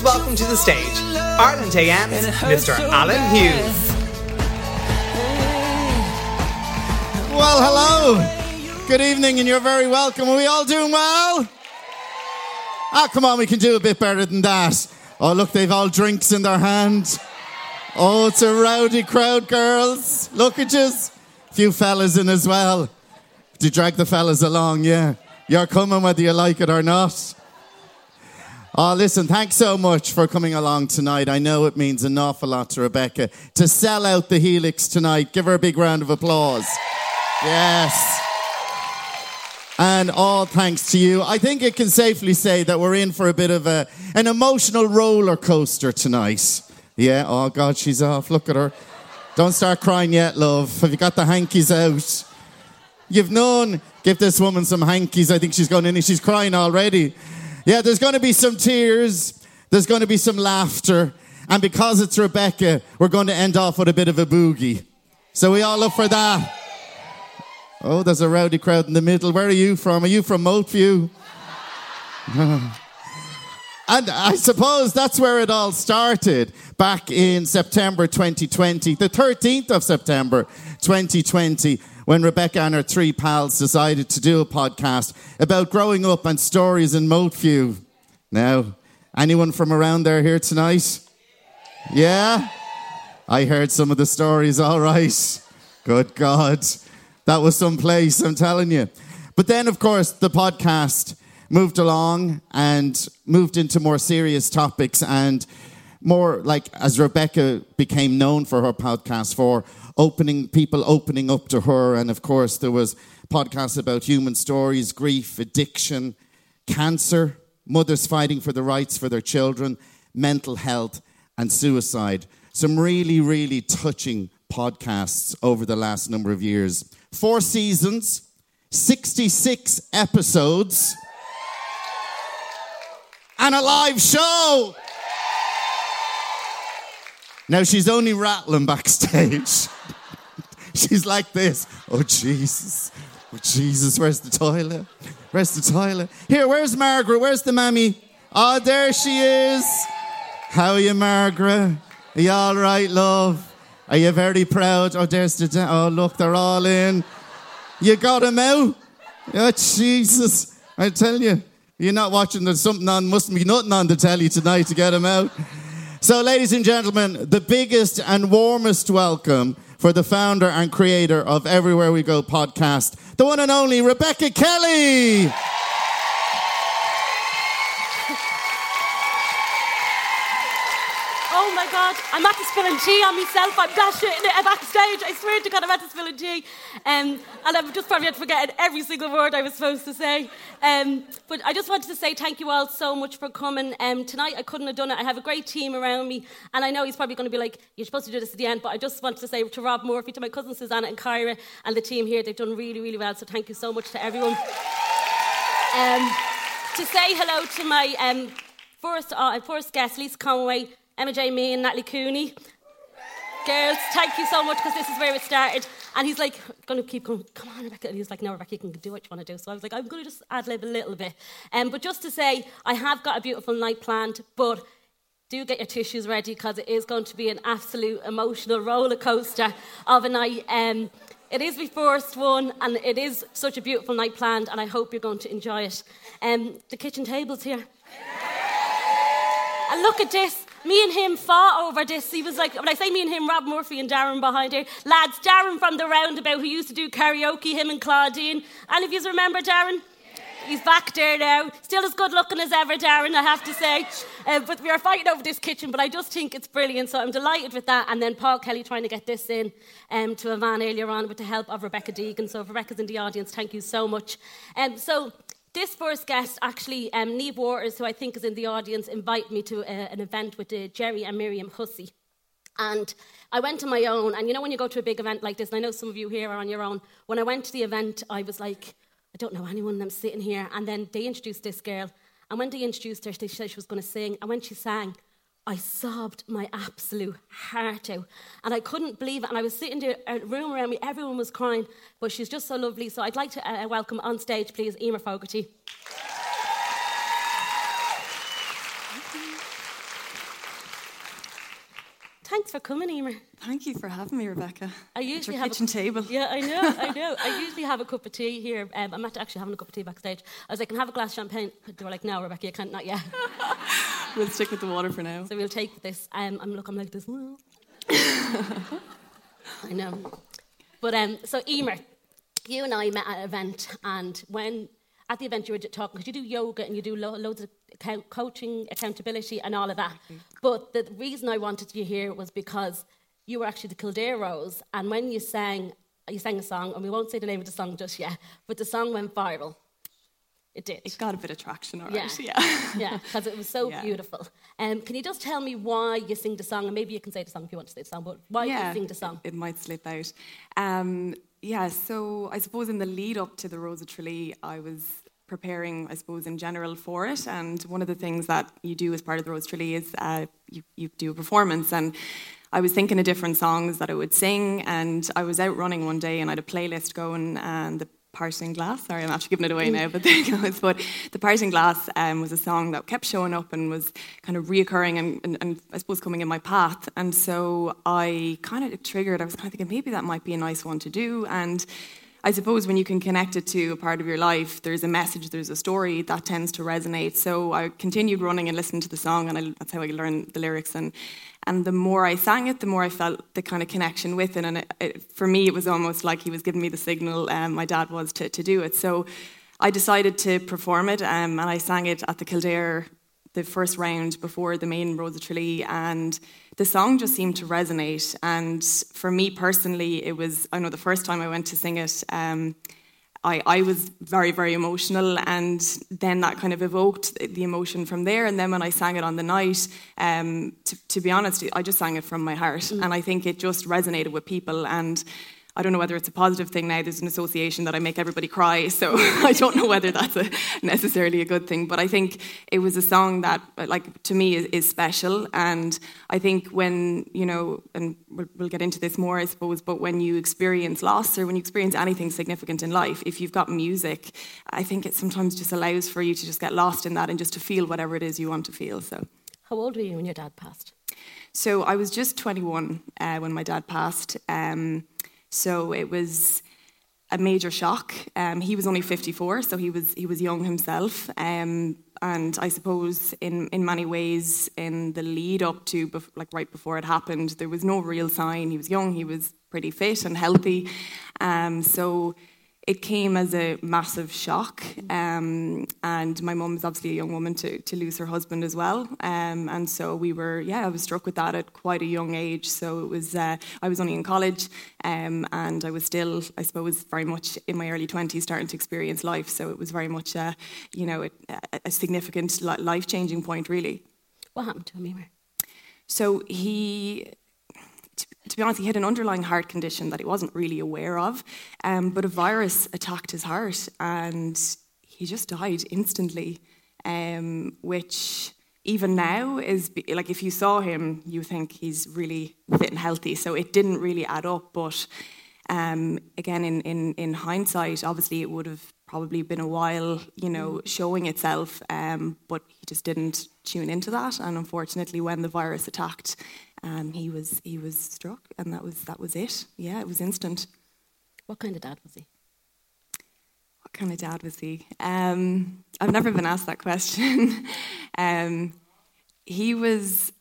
Please welcome to the stage Ireland AM's Mr. Alan Hughes. Well, hello. Good evening, and you're very welcome. Are we all doing well? Ah, come on, we can do a bit better than that. Oh, look, they've all drinks in their hand. Oh, it's a rowdy crowd, girls. Look at you. Few fellas in as well. To drag the fellas along? Yeah. You're coming whether you like it or not. Oh, listen, thanks so much for coming along tonight. I know it means an awful lot to Rebecca to sell out the Helix tonight. Give her a big round of applause. Yes. And all thanks to you. I think it can safely say that we're in for a bit of a, an emotional roller coaster tonight. Yeah, oh God, she's off. Look at her. Don't start crying yet, love. Have you got the hankies out? You've known, give this woman some hankies. I think she's going in and she's crying already. Yeah, there's going to be some tears. There's going to be some laughter. And because it's Rebecca, we're going to end off with a bit of a boogie. So we all look for that. Oh, there's a rowdy crowd in the middle. Where are you from? Are you from Moatview? And I suppose that's where it all started back in September 2020, the 13th of September 2020, when Rebecca and her three pals decided to do a podcast about growing up and stories in Moatview. Now, anyone from around there here tonight? Yeah? I heard some of the stories, all right. Good God. That was some place, I'm telling you. But then, of course, the podcast moved along and moved into more serious topics and more like as Rebecca became known for her podcast for opening people opening up to her. And of course there was podcasts about human stories grief addiction cancer mothers fighting for the rights for their children mental health and suicide. Some really really touching podcasts over the last number of years. Four seasons 66 episodes and a live show. Now she's only rattling backstage. she's like this. Oh, Jesus. Oh, Jesus. Where's the toilet? Where's the toilet? Here, where's Margaret? Where's the mammy? Oh, there she is. How are you, Margaret? Are you all right, love? Are you very proud? Oh, there's the. Da- oh, look, they're all in. You got him out? Oh, Jesus. I tell you. You're not watching, there's something on, must be nothing on the telly tonight to get him out. So, ladies and gentlemen, the biggest and warmest welcome for the founder and creator of Everywhere We Go podcast, the one and only Rebecca Kelly. Oh my God, I'm at to spilling tea on myself. I'm dashing it backstage. I swear to God, I'm at to spilling tea. Um, and I've just probably forgetting every single word I was supposed to say. Um, but I just wanted to say thank you all so much for coming. Um, tonight, I couldn't have done it. I have a great team around me. And I know he's probably going to be like, you're supposed to do this at the end. But I just wanted to say to Rob Murphy, to my cousin Susanna and Kyra, and the team here, they've done really, really well. So thank you so much to everyone. Um, to say hello to my um, first, uh, first guest, Lisa Conway. Emma J. And Natalie Cooney. Girls, thank you so much because this is where it started. And he's like, going to keep going, come on, Rebecca. And he was like, no, Rebecca, you can do what you want to do. So I was like, I'm going to just ad lib a little bit. Um, but just to say, I have got a beautiful night planned, but do get your tissues ready because it is going to be an absolute emotional roller coaster of a night. Um, It is my first one, and it is such a beautiful night planned, and I hope you're going to enjoy it. Um, the kitchen table's here. And look at this. Me and him fought over this. He was like, when I say me and him, Rob Murphy and Darren behind here. Lads, Darren from the roundabout who used to do karaoke, him and Claudine. And if you remember Darren, He's back there now. Still as good looking as ever, Darren, I have to say. Uh, but we are fighting over this kitchen, but I just think it's brilliant. So I'm delighted with that. And then Paul Kelly trying to get this in um, to a van earlier on with the help of Rebecca Deegan. So if Rebecca's in the audience, thank you so much. Um, so this first guest, actually, um, Neve Waters, who I think is in the audience, invited me to uh, an event with uh, Gerry and Miriam Hussey. And I went to my own, and you know when you go to a big event like this, and I know some of you here are on your own, when I went to the event, I was like, I don't know anyone, I'm sitting here. And then they introduced this girl. And when they introduced her, they said she was going to sing. And when she sang, I sobbed my absolute heart out. And I couldn't believe it. And I was sitting in a room around me, everyone was crying. But she's just so lovely. So I'd like to uh, welcome on stage, please, Emer Fogarty. Thanks for coming, Emer. Thank you for having me, Rebecca. I usually have kitchen a, table. Yeah, I know, I know. I usually have a cup of tea here. Um, I'm actually having a cup of tea backstage. I was like, "Can I have a glass of champagne?" They were like, "No, Rebecca, you can't. Not yet." we'll stick with the water for now. So we'll take this. Um, I'm look, I'm like this. I know. But um, so Emer, you and I met at an event, and when at the event you were talking, because you do yoga and you do lo- loads of coaching, accountability, and all of that. But the reason I wanted you here was because you were actually the Kildare Rose, and when you sang, you sang a song, and we won't say the name of the song just yet, but the song went viral. It did. It got a bit of traction, all right. Yeah, yeah, because it was so yeah. beautiful. Um, can you just tell me why you sing the song, and maybe you can say the song if you want to say the song, but why yeah, you sing the song? It, it might slip out. Um, yeah, so I suppose in the lead up to the Rose of Tralee, I was preparing, I suppose, in general for it. And one of the things that you do as part of the Rose of Tralee is uh, you, you do a performance. And I was thinking of different songs that I would sing. And I was out running one day and I had a playlist going, and the Parting Glass. Sorry, I'm actually giving it away now, but there it goes. But The Parting Glass um, was a song that kept showing up and was kind of reoccurring and, and, and, I suppose coming in my path. And so I kind of triggered, I was kind of thinking maybe that might be a nice one to do. And I suppose when you can connect it to a part of your life, there's a message, there's a story that tends to resonate. So I continued running and listening to the song, and I, that's how I learned the lyrics. And and the more I sang it, the more I felt the kind of connection with it. And it, it, for me, it was almost like he was giving me the signal. Um, my dad was to to do it. So I decided to perform it, um, and I sang it at the Kildare the first round before the main Rose of Tralee, and the song just seemed to resonate. And for me personally, it was, I know the first time I went to sing it, um, I, I was very, very emotional, and then that kind of evoked the emotion from there. And then when I sang it on the night, um, to, to, be honest, I just sang it from my heart, mm. and I think it just resonated with people. And I don't know whether it's a positive thing now. There's an association that I make everybody cry, so I don't know whether that's a, necessarily a good thing. But I think it was a song that, like, to me, is, is special. And I think when you know, and we'll, we'll, get into this more, I suppose. But when you experience loss or when you experience anything significant in life, if you've got music, I think it sometimes just allows for you to just get lost in that and just to feel whatever it is you want to feel. So, how old were you when your dad passed? So I was just 21 uh, when my dad passed. Um, so it was a major shock. Um, he was only 54, so he was he was young himself. Um, and I suppose in in many ways, in the lead up to bef- like right before it happened, there was no real sign. He was young. He was pretty fit and healthy. Um, so it came as a massive shock. Um, and my mum is obviously a young woman to, to lose her husband as well. Um, and so we were, yeah, I was struck with that at quite a young age. So it was, uh, I was only in college um, and I was still, I suppose, very much in my early 20s starting to experience life. So it was very much, uh, you know, a, a significant life changing point, really. What happened to him, So he to be honest, he had an underlying heart condition that he wasn't really aware of, um, but a virus attacked his heart and he just died instantly, um, which even now is like if you saw him, you think he's really fit and healthy. So it didn't really add up, but. Um, again, in, in, in hindsight, obviously it would have probably been a while, you know, showing itself, um, but he just didn't tune into that. And unfortunately, when the virus attacked, um, he was he was struck, and that was that was it. Yeah, it was instant. What kind of dad was he? What kind of dad was he? Um, I've never been asked that question. um, he was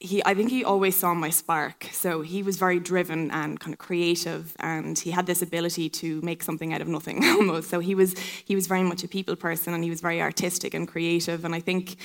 he I think he always saw my spark. So he was very driven and kind of creative and he had this ability to make something out of nothing almost. So he was he was very much a people person and he was very artistic and creative and I think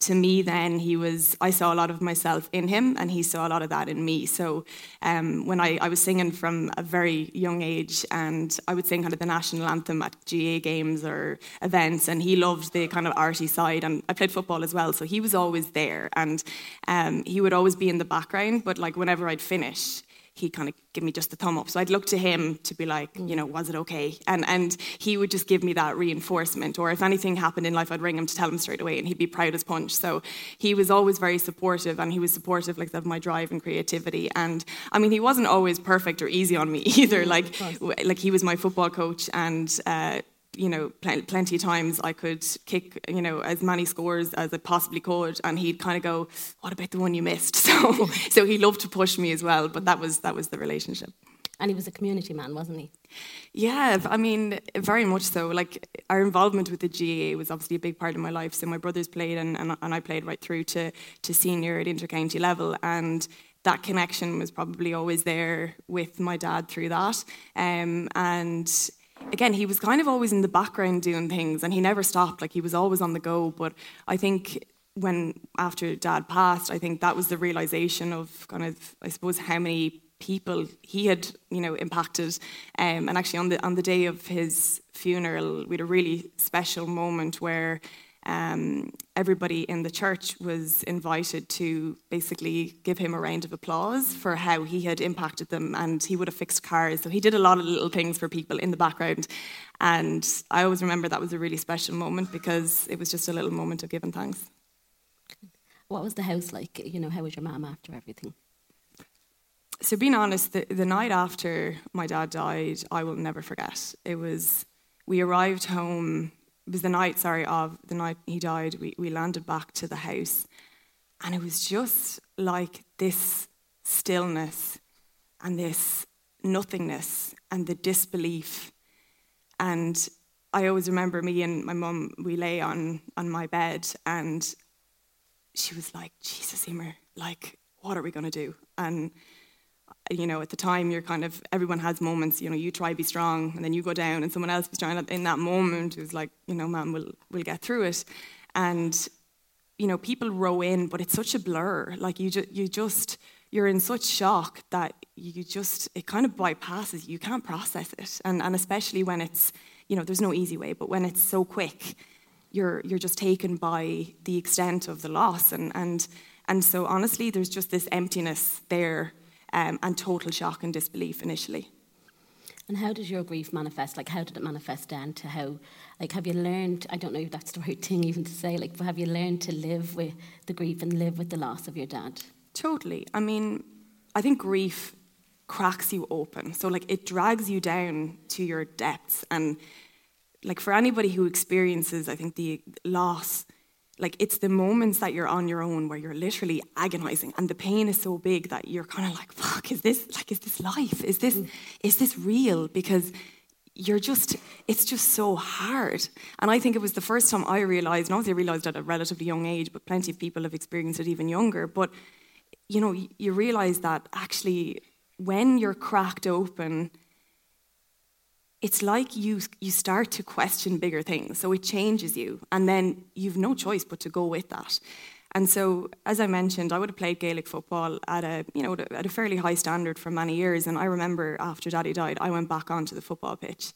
to me then he was i saw a lot of myself in him and he saw a lot of that in me. So um, when I, I was singing from a very young age and i would sing kind of the national anthem at ga games or events and he loved the kind of arty side and i played football as well. So he was always there and um, he would always be in the background but like whenever i'd finish he'd kind of give me just a thumb up. So I'd look to him to be like, you know, was it okay? And and he would just give me that reinforcement. Or if anything happened in life, I'd ring him to tell him straight away, and he'd be proud as punch. So he was always very supportive, and he was supportive like of my drive and creativity. And I mean, he wasn't always perfect or easy on me either. Like like he was my football coach, and. Uh, you know, pl- plenty of times I could kick, you know, as many scores as I possibly could, and he'd kind of go, "What about the one you missed?" So, so he loved to push me as well. But that was that was the relationship. And he was a community man, wasn't he? Yeah, I mean, very much so. Like our involvement with the GAA was obviously a big part of my life. So my brothers played, and, and, and I played right through to to senior at intercounty level, and that connection was probably always there with my dad through that. Um, and again, he was kind of always in the background doing things and he never stopped. Like he was always on the go. But I think when after dad passed, I think that was the realization of kind of, I suppose, how many people he had, you know, impacted. Um, and actually, on the on the day of his funeral, we had a really special moment where um, everybody in the church was invited to basically give him a round of applause for how he had impacted them and he would have fixed cars. So he did a lot of little things for people in the background. And I always remember that was a really special moment because it was just a little moment of giving thanks. What was the house like? You know, how was your mum after everything? So, being honest, the, the night after my dad died, I will never forget. It was, we arrived home it was the night, sorry, of the night he died. We, we landed back to the house, and it was just like this stillness and this nothingness and the disbelief. And I always remember me and my mum, we lay on, on my bed, and she was like, Jesus, Emer, like, what are we going to do? And you know, at the time, you're kind of, everyone has moments, you know, you try be strong and then you go down and someone else be strong. In that moment, it was like, you know, man, we'll, we'll get through it. And, you know, people row in, but it's such a blur. Like you, you just, you're in such shock that you just, it kind of bypasses, you can't process it. And, and especially when it's, you know, there's no easy way, but when it's so quick, you're, you're just taken by the extent of the loss. And, and, and so honestly, there's just this emptiness there um, and total shock and disbelief initially. And how does your grief manifest? Like, how did it manifest down to how, like, have you learned, I don't know if that's the right thing even to say, like, but have you learned to live with the grief and live with the loss of your dad? Totally. I mean, I think grief cracks you open. So, like, it drags you down to your depths. And, like, for anybody who experiences, I think, the loss, like it's the moments that you're on your own where you're literally agonizing and the pain is so big that you're kind of like fuck is this like is this life? Is this is this real? Because you're just it's just so hard. And i think it was the first time i realized and obviously i realized at a relatively young age but plenty of people have experienced it even younger but you know you realize that actually when you're cracked open it's like you you start to question bigger things. So it changes you and then you've no choice but to go with that. And so as i mentioned i would have played gaelic football at a you know at a fairly high standard for many years. And i remember after daddy died i went back onto the football pitch.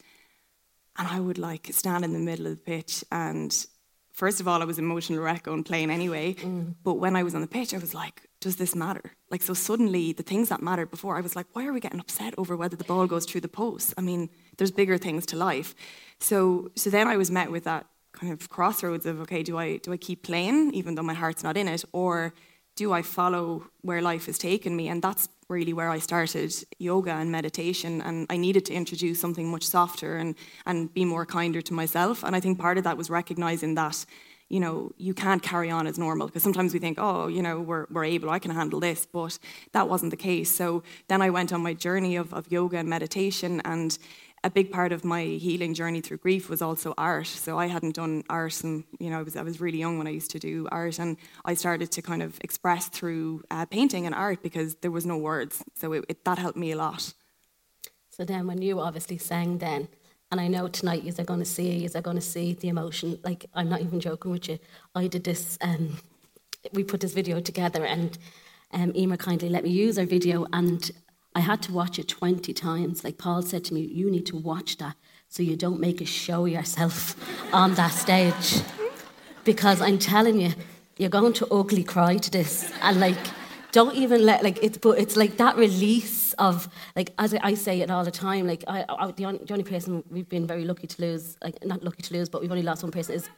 And i would like stand in the middle of the pitch and first of all i was emotional wreck on playing anyway. Mm. but when i was on the pitch i was like does this matter? Like so suddenly the things that mattered before i was like why are we getting upset over whether the ball goes through the post? I mean there's bigger things to life. So so then I was met with that kind of crossroads of okay, do I do I keep playing even though my heart's not in it, or do I follow where life has taken me? And that's really where I started yoga and meditation. And I needed to introduce something much softer and and be more kinder to myself. And I think part of that was recognizing that you know, you can't carry on as normal because sometimes we think, oh, you know, we're, we're able, I can handle this, but that wasn't the case. So then I went on my journey of, of yoga and meditation, and a big part of my healing journey through grief was also art. So I hadn't done art, and you know, I was I was really young when I used to do art, and I started to kind of express through uh, painting and art because there was no words. So it, it, that helped me a lot. So then, when you obviously sang, then and I know tonight you're going to see, you're going to see the emotion. Like, I'm not even joking with you. I did this, um, we put this video together, and um, Emer kindly let me use our video, and I had to watch it 20 times. Like Paul said to me, you need to watch that so you don't make a show of yourself on that stage. Because I'm telling you, you're going to ugly cry to this. And like, don't even let like it's but it's like that release of like as I, say it all the time like I, I the, the, only, person we've been very lucky to lose like not lucky to lose but we've only lost one person is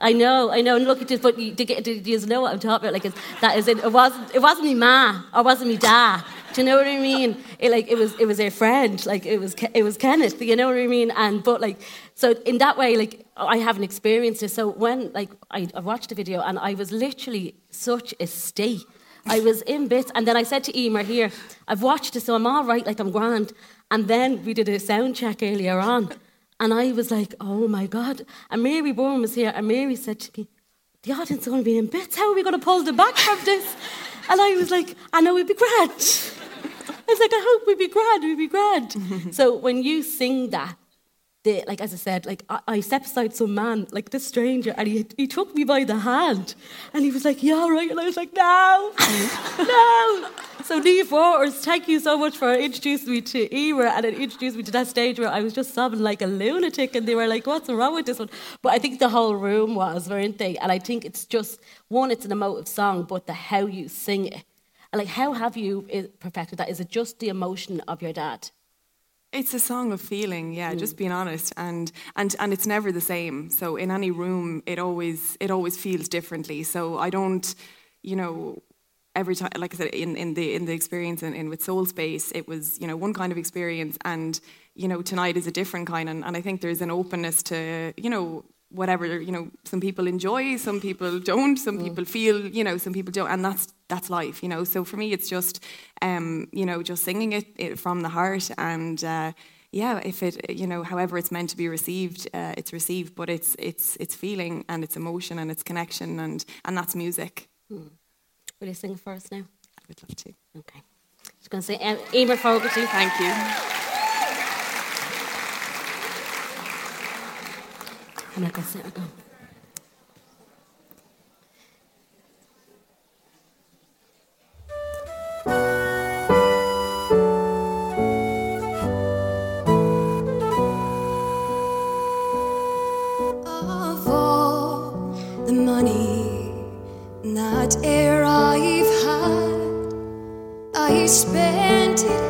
I know I know. And to but you, to get, do you know what I'm talking about? Like it's, that is it, it wasn't it wasn't me ma. Or wasn't me dad do you know what I mean? It like it was it was a friend. Like it was it was Kenneth you know what I mean? And but like so in that way like I haven't experienced it. So when like I, I watched the video and I was literally such a state. I was in bits. And then I said to Emer, here, I've watched it, so I'm all right, like I'm grand. And then we did a sound check earlier on. And I was like, oh my God. And Mary Bourne was here, and Mary said to me, the audience are going to be in bits. How are we going to pull them back from this? And I was like, I know we'd be grand. I was like, I hope we'd be grand, we'd be grand. so when you sing that, the, like as I said, like I, I stepped aside some man, like this stranger, and he, he took me by the hand, and he was like, "Yeah, right," and I was like, "No, no." So Neve Waters, thank you so much for introducing me to Emer and it introduced me to that stage where I was just sobbing like a lunatic, and they were like, "What's wrong with this one?" But I think the whole room was, weren't they? And I think it's just one, it's an emotive song, but the how you sing it, and like how have you eh, perfected that? Is it just the emotion of your dad? It's a song of feeling, yeah, mm. just being honest, and and and it's never the same. So in any room, it always it always feels differently. So I don't, you know, every time, like I said, in, in the in the experience in, in with Soul Space, it was you know one kind of experience, and you know tonight is a different kind, and, and I think there's an openness to you know whatever you know some people enjoy some people don't some mm. people feel you know some people don't. And that's that's life you know. So for me it's just um you know just singing it, it from the heart and uh, yeah if it you know however it's meant to be received uh, it's received. But it's it's it's feeling and it's emotion and it's connection and and that's music. Mm. Will you sing for us now? I would love to. Okay. Just going to say um, Emer Fogarty thank you. Anak kasih ako. gently rise and I'll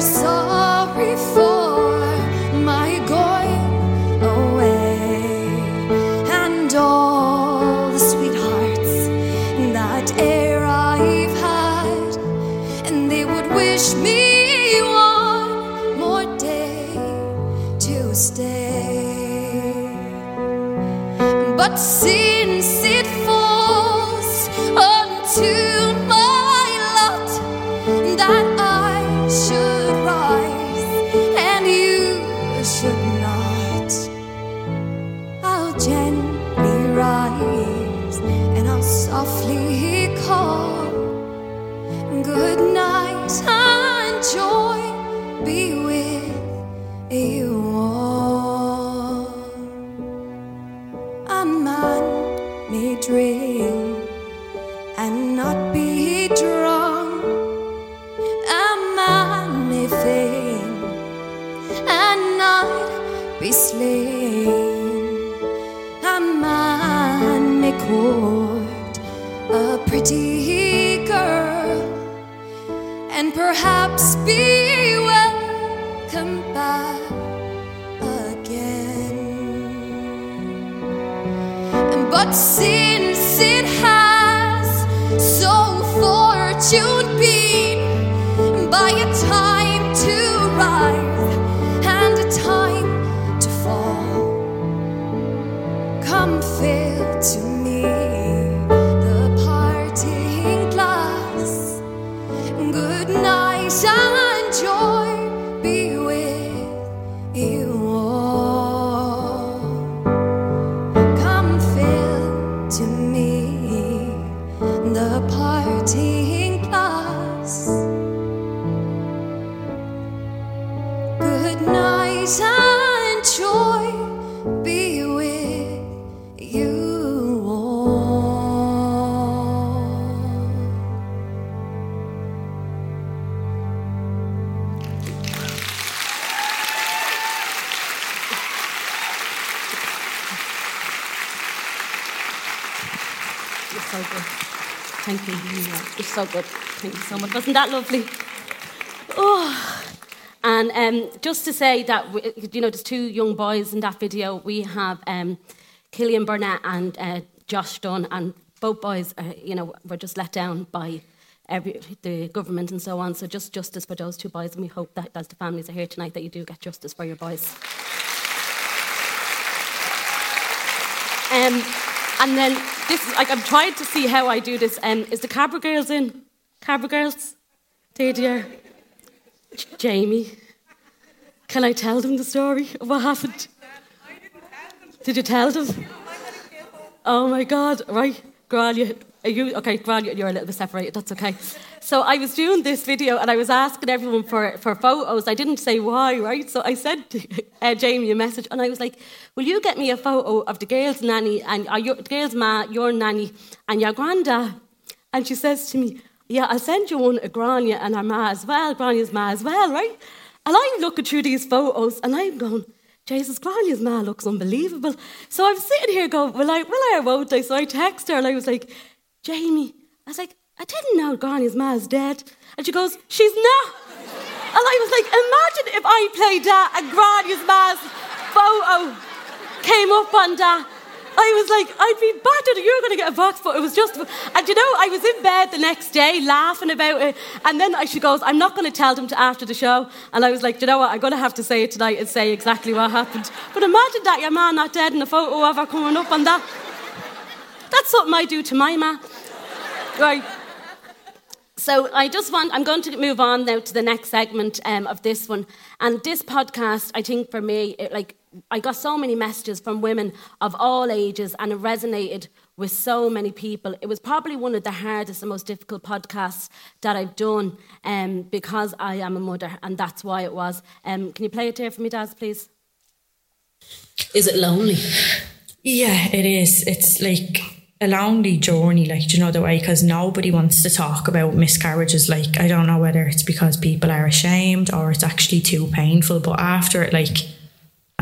softly call. That lovely? Oh. And um, just to say that, you know, there's two young boys in that video. We have um, Killian Burnett and uh, Josh Dunne, and both boys, uh, you know, were just let down by every, the government and so on. So just justice for those two boys, and we hope that as the families are here tonight, that you do get justice for your boys. Um, and then this like I'm trying to see how I do this. Um, is the Cabra girls in? Cabra girls, J- Jamie, can I tell them the story of what happened? Did you tell them? Oh my God! Right, Grania, are you okay? Grania, you're a little bit separated. That's okay. So I was doing this video and I was asking everyone for, for photos. I didn't say why, right? So I sent uh, Jamie a message and I was like, "Will you get me a photo of the girl's nanny and uh, your the girl's ma, your nanny, and your granda?" And she says to me, "Yeah, I'll send you one of Grania and her ma as well, Grania's ma as well, right?" And I'm looking through these photos and I'm going. Jesus, Grania's ma looks unbelievable. So I'm sitting here going, Well, I, will I won't I? So I text her and I was like, Jamie, I was like, I didn't know Grania's ma's dead. And she goes, she's not. And I was like, imagine if I played that and Grania's ma's photo came up on that. I was like, I'd be battered. You were going to get a box, but it was just. And you know, I was in bed the next day laughing about it. And then she goes, I'm not going to tell them to after the show. And I was like, you know what? I'm going to have to say it tonight and say exactly what happened. But imagine that your man not dead and a photo of her coming up on that. That's something I do to my man. Right. So I just want, I'm going to move on now to the next segment um, of this one. And this podcast, I think for me, it, like, I got so many messages from women of all ages and it resonated with so many people. It was probably one of the hardest and most difficult podcasts that I've done um, because I am a mother and that's why it was. Um, can you play it here for me, Daz, please? Is it lonely? Yeah, it is. It's like a lonely journey, like, do you know the way? Because nobody wants to talk about miscarriages. Like, I don't know whether it's because people are ashamed or it's actually too painful. But after it, like,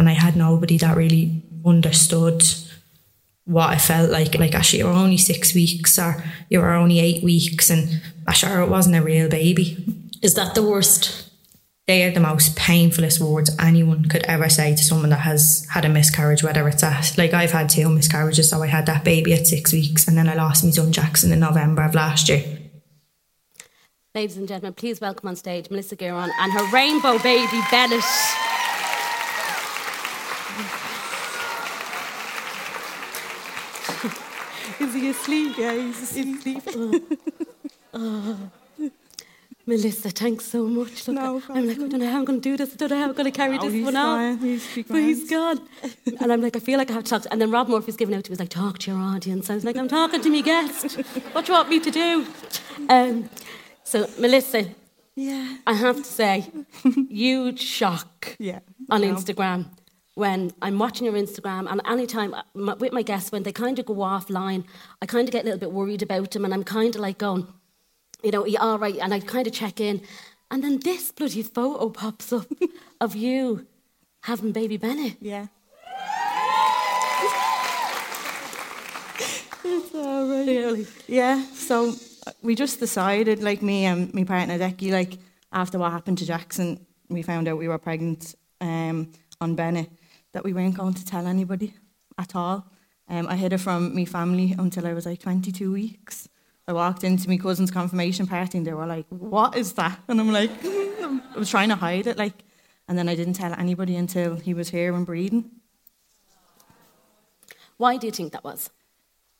and I had nobody that really understood what I felt like. Like, actually, you were only six weeks or you were only eight weeks, and I sure, it wasn't a real baby. Is that the worst? They are the most painfulest words anyone could ever say to someone that has had a miscarriage, whether it's at, like, I've had two miscarriages. So I had that baby at six weeks, and then I lost my son Jackson in November of last year. Ladies and gentlemen, please welcome on stage Melissa Giron and her rainbow baby, Bennett. Is he asleep? Yeah, he's asleep. Oh. Oh. Melissa, thanks so much. Look, No I'm like, I don't know how I'm going to do this. I don't know how I'm going to carry No, this one out. He's but he's gone. and I'm like, I feel like I have to talk. To, and then Rob Murphy's giving out to me. He's like, talk to your audience. I was like, I'm talking to me guest. what do you want me to do? Um, So, Melissa, Yeah. I have to say, huge shock Yeah. on No. Instagram when I'm watching your Instagram, and anytime with my guests, when they kind of go offline, I kind of get a little bit worried about them, and I'm kind of like going, you know, yeah, all right, and I kind of check in, and then this bloody photo pops up of you having baby Bennett. Yeah. it's all right. Yeah, so uh, we just decided, like me and my partner Decky, like after what happened to Jackson, we found out we were pregnant um, on Bennett, that we weren't going to tell anybody at all. Um, I hid it from my family until I was like 22 weeks. I walked into my cousin's confirmation party and they were like, What is that? And I'm like, I was trying to hide it, like, and then I didn't tell anybody until he was here and breathing. Why do you think that was?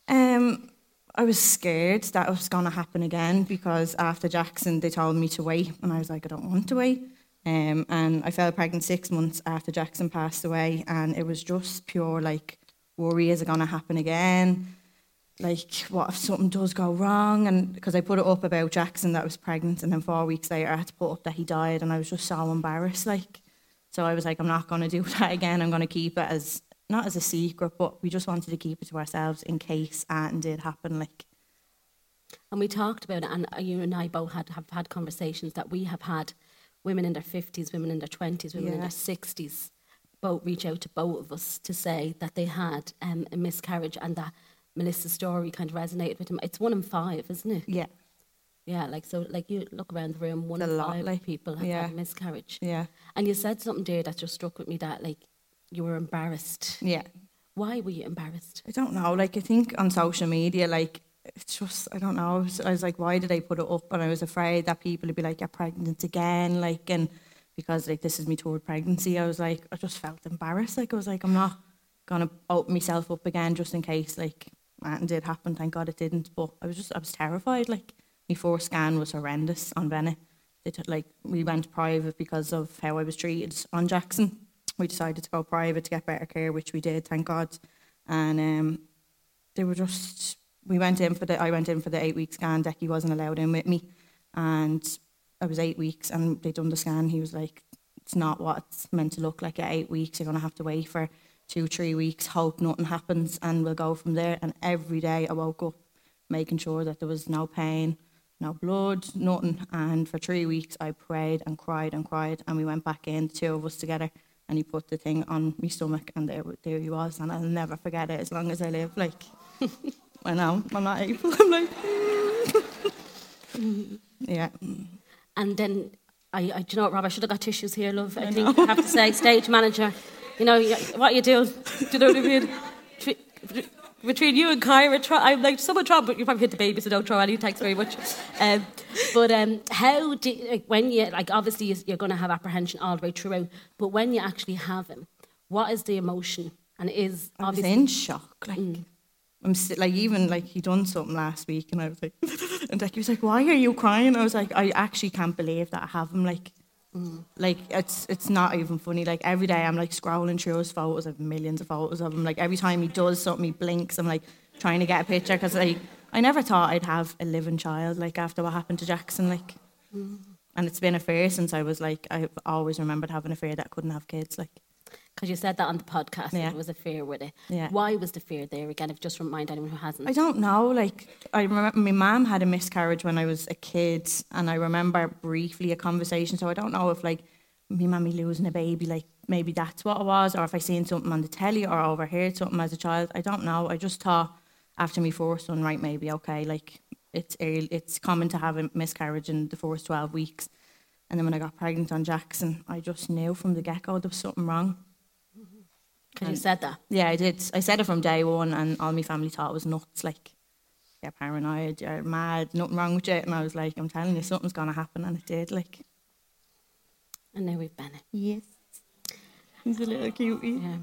Um, I was scared that it was going to happen again because after Jackson, they told me to wait, and I was like, I don't want to wait. Um, and I fell pregnant six months after Jackson passed away, and it was just pure like worry: is it going to happen again? Like, what if something does go wrong? And because I put it up about Jackson that I was pregnant, and then four weeks later I had to put up that he died, and I was just so embarrassed. Like, so I was like, I'm not going to do that again. I'm going to keep it as not as a secret, but we just wanted to keep it to ourselves in case anything did happen. Like, And we talked about it, and uh, you and I both had have had conversations that we have had women in their fifties, women in their twenties, women in their sixties, both reach out to both of us to say that they had um, a miscarriage and that Melissa's story kind of resonated with them. It's one in five, isn't it? yeah, Yeah, like so, like you look around the room, one A in five like, people have yeah. had a miscarriage. yeah, And you said something there that just struck with me that like you were embarrassed. yeah. Why were you embarrassed? I don't know. Like, I think on social media, like, it's just, I don't know. I was, I was like, why did I put it up? And I was afraid that people would be like, you're pregnant again. Like, and because, like, this is my third pregnancy, I was like, I just felt embarrassed. Like, I was like, I'm not to open myself up again just in case, like, anything did happen. Thank God it didn't. But I was just, I was terrified. Like, my first scan was horrendous on Bennett. They took, like, we went private because of how I was treated on Jackson. We decided to go private to get better care, which we did, thank God. And um, they were just we went in for the I went in for the eight week scan. Decky wasn't allowed in with me, and I was eight weeks, and they done the scan. He was like, "It's not what it's meant to look like at eight weeks. You're gonna have to wait for two, three weeks. Hope nothing happens, and we'll go from there." And every day I woke up making sure that there was no pain, no blood, nothing. And for three weeks I prayed and cried and cried, and we went back in, the two of us together. And he put the thing on my stomach, and there, there he was, and I'll never forget it as long as I live. Like, I know, I'm not able. I'm like, yeah. And then I, I do you know what, Rob? I should have got tissues here, love. I, think I have to say, stage manager. You know what you do. Do you know what I mean? Between- you and Kyra, try, I'm like someone try, but you probably hit the baby, so don't throw any. Thanks very much. Um, but um, how do like, when you like obviously you- you're going to have apprehension all the way throughout, but when you actually have him, what is the emotion? And it is I obviously in shock. Like, I'm st- like even like he done something last week, and I was like, and like he was like, "Why are you crying?" I was like, "I actually can't believe that I have him." Like, mm. like it's it's not even funny. Like every day I'm like scrolling through his photos. I have millions of photos of him. Like every time he does something, he blinks. I'm like trying to get a picture because like I never thought I'd have a living child. Like after what happened to Jackson, like. Mm. And it's been a fear since I was like, I've always remembered having a fear that I couldn't have kids. Like, because you said that on the podcast. Yeah. There was a fear with it. Yeah. Why was the fear there again? If just remind anyone who hasn't. I don't know. Like I remember, my mum had a miscarriage when I was a kid, and I remember briefly a conversation. So I don't know if like me mummy losing a baby, like maybe that's what it was, or if I seen something on the telly or overheard something as a child. I don't know. I just thought after me first one, right, maybe okay, like it's early, it's common to have a miscarriage in the first twelve weeks. And then when I got pregnant on Jackson, I just knew from the get go there was something wrong. Because you said that. Yeah, I did. I said it from day one, and all my family thought it was nuts. Like, you're paranoid, you're mad, nothing wrong with you. And I was like, I'm telling you, something's going to happen. And it did. Like, And now we've been it. yes. He's a little cutie. Yeah.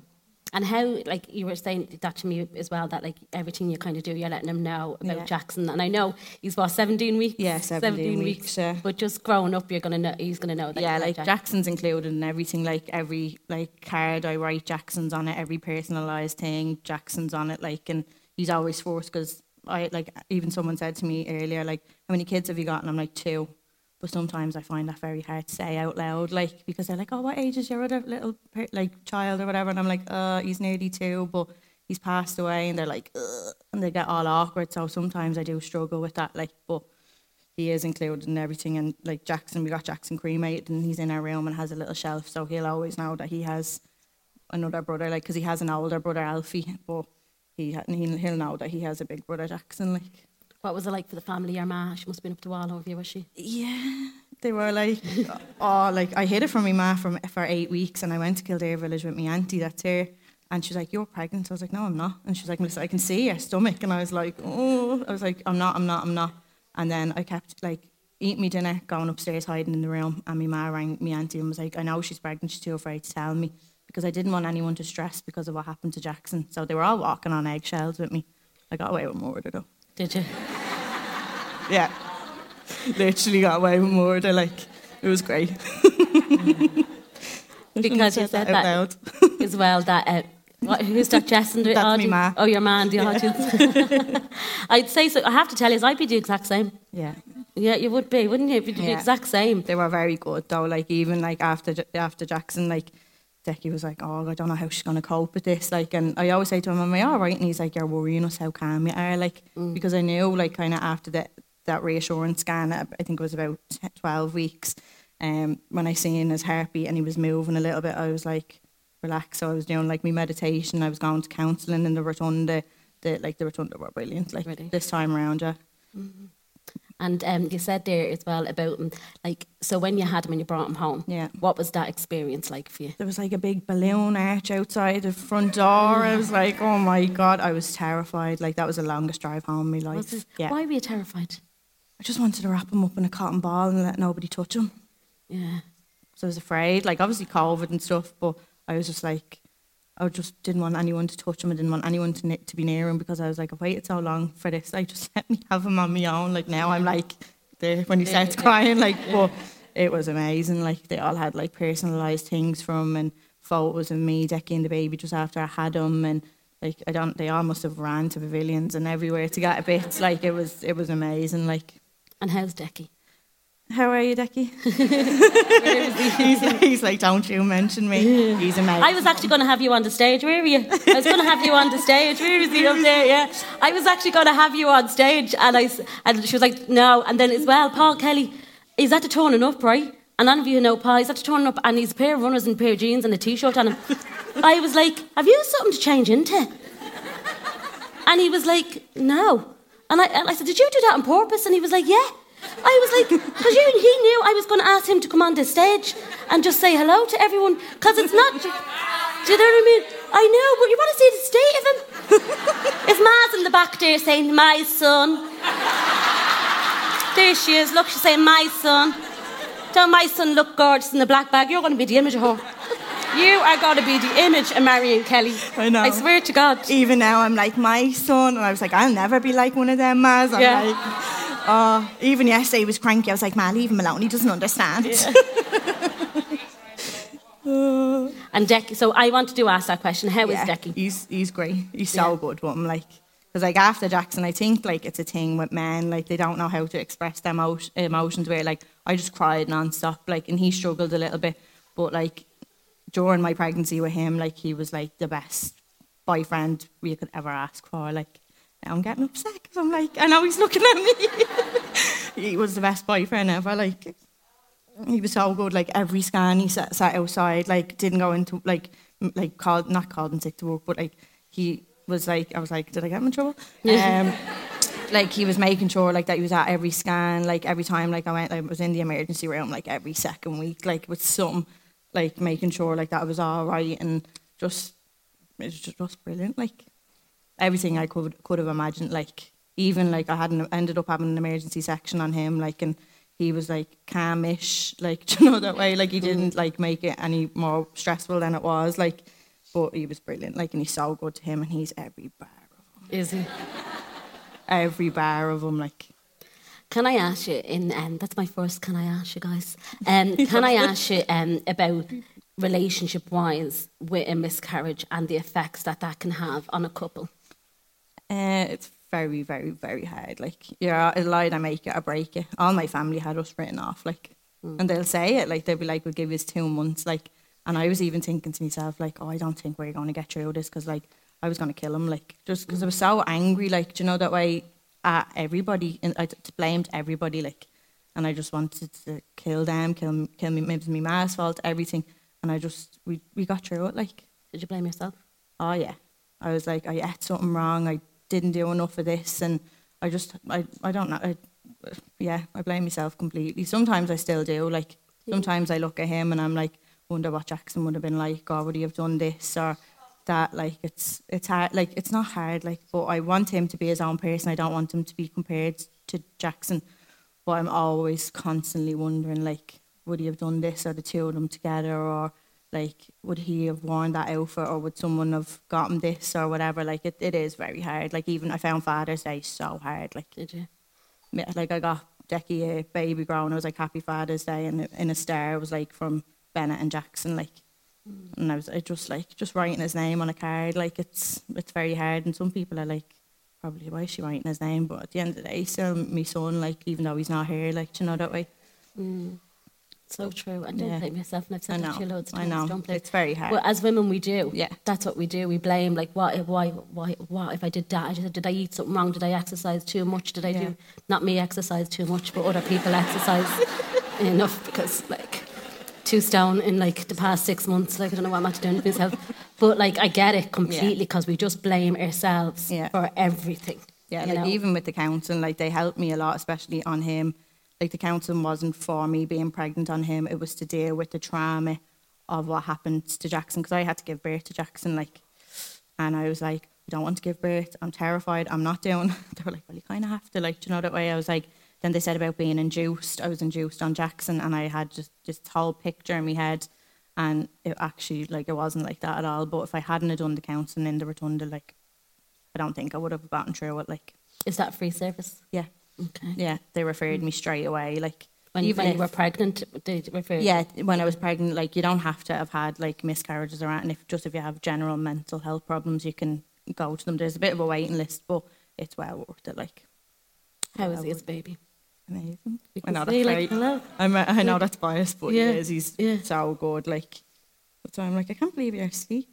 And how, like you were saying that to me as well, that like everything you kind of do, you're letting him know about Yeah. Jackson. And I know he's what, 17 weeks? Yeah, 17 weeks, yeah. But just growing up, you're gonna know, he's gonna know that. Yeah, like Jack- Jackson's included in everything. Like every like card I write, Jackson's on it. Every personalised thing, Jackson's on it. Like, and he's always first because I like even someone said to me earlier, like, how many kids have you got? And I'm like two. But sometimes I find that very hard to say out loud, like because they're like, "Oh, what age is your other little like child or whatever?" And I'm like, "Uh, he's nearly two, but he's passed away." And they're like, Ugh, and they get all awkward. So sometimes I do struggle with that, like, but he is included in everything. And like Jackson, we got Jackson cremated, and he's in our room and has a little shelf, so he'll always know that he has another brother, like, because he has an older brother, Alfie, but he he'll know that he has a big brother, Jackson, like. What was it like for the family? Your ma, she must have been up to all over you, was she? Yeah, they were like, oh, like I hid it from my ma for, for eight weeks, and I went to Kildare Village with my auntie that's here, and she's like, "You're pregnant." I was like, "No, I'm not." And she's like, "Melissa, I can see your stomach," and I was like, "Oh," I was like, "I'm not, I'm not, I'm not." And then I kept like eating my dinner, going upstairs, hiding in the room, and my ma rang me auntie and was like, "I know she's pregnant. She's too afraid to tell me." Because I didn't want anyone to stress because of what happened to Jackson. So they were all walking on eggshells with me. I got away with murder though. Did you? Yeah. Literally got away with murder. Like, it was great. Because you said out that as well. That uh, what, who's that? Jess and the That's me ma. Oh, your man, the audience. I'd say so. I have to tell you, I'd be the exact same. Yeah. Yeah, you would be, wouldn't you? You'd be the Yeah. exact same. They were very good though. Like even like after after Jackson, like Decky was like, "Oh, I don't know how she's gonna cope with this." Like, and I always say to him, "Am I all right?" And he's like, "You're worrying us how calm you are." Like, because I knew like kind of after that that reassurance scan, I think it was about twelve weeks. Um, when I seen his heartbeat and he was moving a little bit, I was like, relax. So I was doing like my meditation. I was going to counselling in the rotunda. The like the rotunda were brilliant. Like this time around, yeah. And um, you said there as well about him, like, so when you had him and you brought him home, Yeah. what was that experience like for you? There was like a big balloon arch outside the front door. I was like, oh my God, I was terrified. Like, that was the longest drive home in my life. Yeah. Why were you terrified? I just wanted to wrap him up in a cotton ball and let nobody touch him. Yeah. So I was afraid. Like, obviously, COVID and stuff, but I was just like, I just didn't want anyone to touch him. I didn't want anyone to, to be near him because I was like, I've waited so long for this. Like, just let me have him on my own. Like, now I'm like, there when he starts crying, like, but it was amazing. Like, they all had like personalised things from and photos of me, Decky and the baby just after I had him. And like, I don't, they all must have ran to pavilions and everywhere to get a bit. Like, it was, it was amazing. Like, And how's Decky? How are you, Decky? he's, he's like, don't you mention me. He's amazing. I was actually going to have you on the stage. Where were you? I was going to have you on the stage. Where was he up there? Yeah, I was actually going to have you on stage, and I s- and she was like, no. And then as well, Paul Kelly, he's at the turning up, right? And none of you know Paul. He's at the turning up, and he's a pair of runners and a pair of jeans and a t-shirt on him. I was like, have you something to change into? And he was like, no. And I, and I said, did you do that on purpose? And he was like, yeah. I was like, because he knew I was going to ask him to come on the stage and just say hello to everyone. Because it's not. Do you know what I mean? I know, but you want to see the state of him. His ma's in the back there saying, my son. There she is. Look, she's saying, my son. Don't my son look gorgeous in the black bag? You're going to be the image of her. You are going to be the image of Marion Kelly. I know. I swear to God. Even now, I'm like, my son. And I was like, I'll never be like one of them, Maz. I'm Yeah. like, oh, even yesterday he was cranky. I was like, man, leave him alone. He doesn't understand. And Decky, so I wanted to ask that question. How Yeah, Decky? He's, he's great. He's so good i'm Like, because like after Jackson, I think like it's a thing with men. Like they don't know how to express their emo- emotions. Where like I just cried nonstop. Like, and he struggled a little bit. But like during my pregnancy with him, like he was like the best boyfriend we could ever ask for. Like now I'm getting upset because I'm like I know he's looking at me. he was the best boyfriend ever. Like he was so good. Like every scan, he sat, sat outside. Like didn't go into like like called not called and sick to work, but like he was like I was like, did I get him in trouble? Um, like he was making sure like that he was at every scan. Like every time like I went, like, I was in the emergency room like every second week, like with some like making sure like that I was all right and just it was just, just brilliant. Like everything I could could have imagined. Like even like I hadn't ended up having an emergency section on him. Like and he was like calmish. Like you know that way. Like he didn't like make it any more stressful than it was. Like but he was brilliant. Like and he's so good to him and he's every bar of him. Is he? every bar of him. Like Can I ask you? In um, that's my first. Can I ask you guys? Um, can I ask you um, about relationship wise with a miscarriage and the effects that that can have on a couple? Uh, it's very, very, very hard. Like, yeah, a lie I make it, I break it. All my family had us written off, like, and they'll say it, like, they'll be like, we'll give you two months, like, and I was even thinking to myself, like, oh, I don't think we're going to get through this because, like, I was going to kill him, like, just because I was so angry, like, do you know, that way at everybody, and I blamed everybody, like, and I just wanted to kill them, kill, kill me, maybe it was my ma's fault, everything, and I just, we, we got through it, like. Did you blame yourself? Oh yeah, I was like, I ate something wrong. I didn't do enough of this, and I just, I, I don't know. I, yeah, I blame myself completely. Sometimes I still do. Like sometimes I look at him and I'm like, wonder what Jackson would have been like, or would he have done this or that? Like it's, it's hard. Like it's not hard. Like, but I want him to be his own person. I don't want him to be compared to Jackson. But I'm always constantly wondering, like, would he have done this or the two of them together, or like, would he have worn that outfit, or would someone have gotten this or whatever? Like, it, it is very hard. Like, even I found Father's Day so hard. Like, did you? Like, I got Decky a baby grown. I was like, Happy Father's Day, and in a star it was like from Bennett and Jackson. Like, and I was I just like just writing his name on a card. Like, it's it's very hard, and some people are like. Probably why is she writing his name, but at the end of the day, still my son. Like even though he's not here, like you know that way. Mm. So true. I don't Yeah. blame myself, and I've said that to you loads of I know. Don't blame. It's very hard. Well, as women, we do. Yeah. That's what we do. We blame, like, what, why, why, what if I did that? I just, did I eat something wrong? Did I exercise too much? Did I Yeah. do, not me exercise too much, but other people exercise enough because, like, two stone in, like, the past six months. Like, I don't know what I'm actually doing with myself. But, like, I get it completely because we just blame ourselves Yeah. for everything. Yeah, like know? even with the counselling, like they helped me a lot, especially on him. Like the counselling wasn't for me being pregnant on him; it was to deal with the trauma of what happened to Jackson because I had to give birth to Jackson. Like, and I was like, I don't want to give birth. I'm terrified. I'm not doing. They were like, well, you kind of have to. Like, do you know that way? I was like. Then they said about being induced. I was induced on Jackson, and I had just this whole picture in my head, and it actually like it wasn't like that at all. But if I hadn't have done the counselling in the rotunda, like I don't think I would have gotten through it. Like, Is that free service? yeah, Okay. yeah, they referred me straight away. Like, When, even when you were pregnant, they referred yeah, when I was pregnant, like you don't have to have had like miscarriages or anything. If just if you have general mental health problems, you can go to them. There's a bit of a waiting list, but it's well worth it. Like, How is he as a baby? amazing. I know say, that's like, hello. I'm, I know that's biased, but Yeah, he is. He's yeah. so good. Like, so I'm like, I can't believe you're asleep.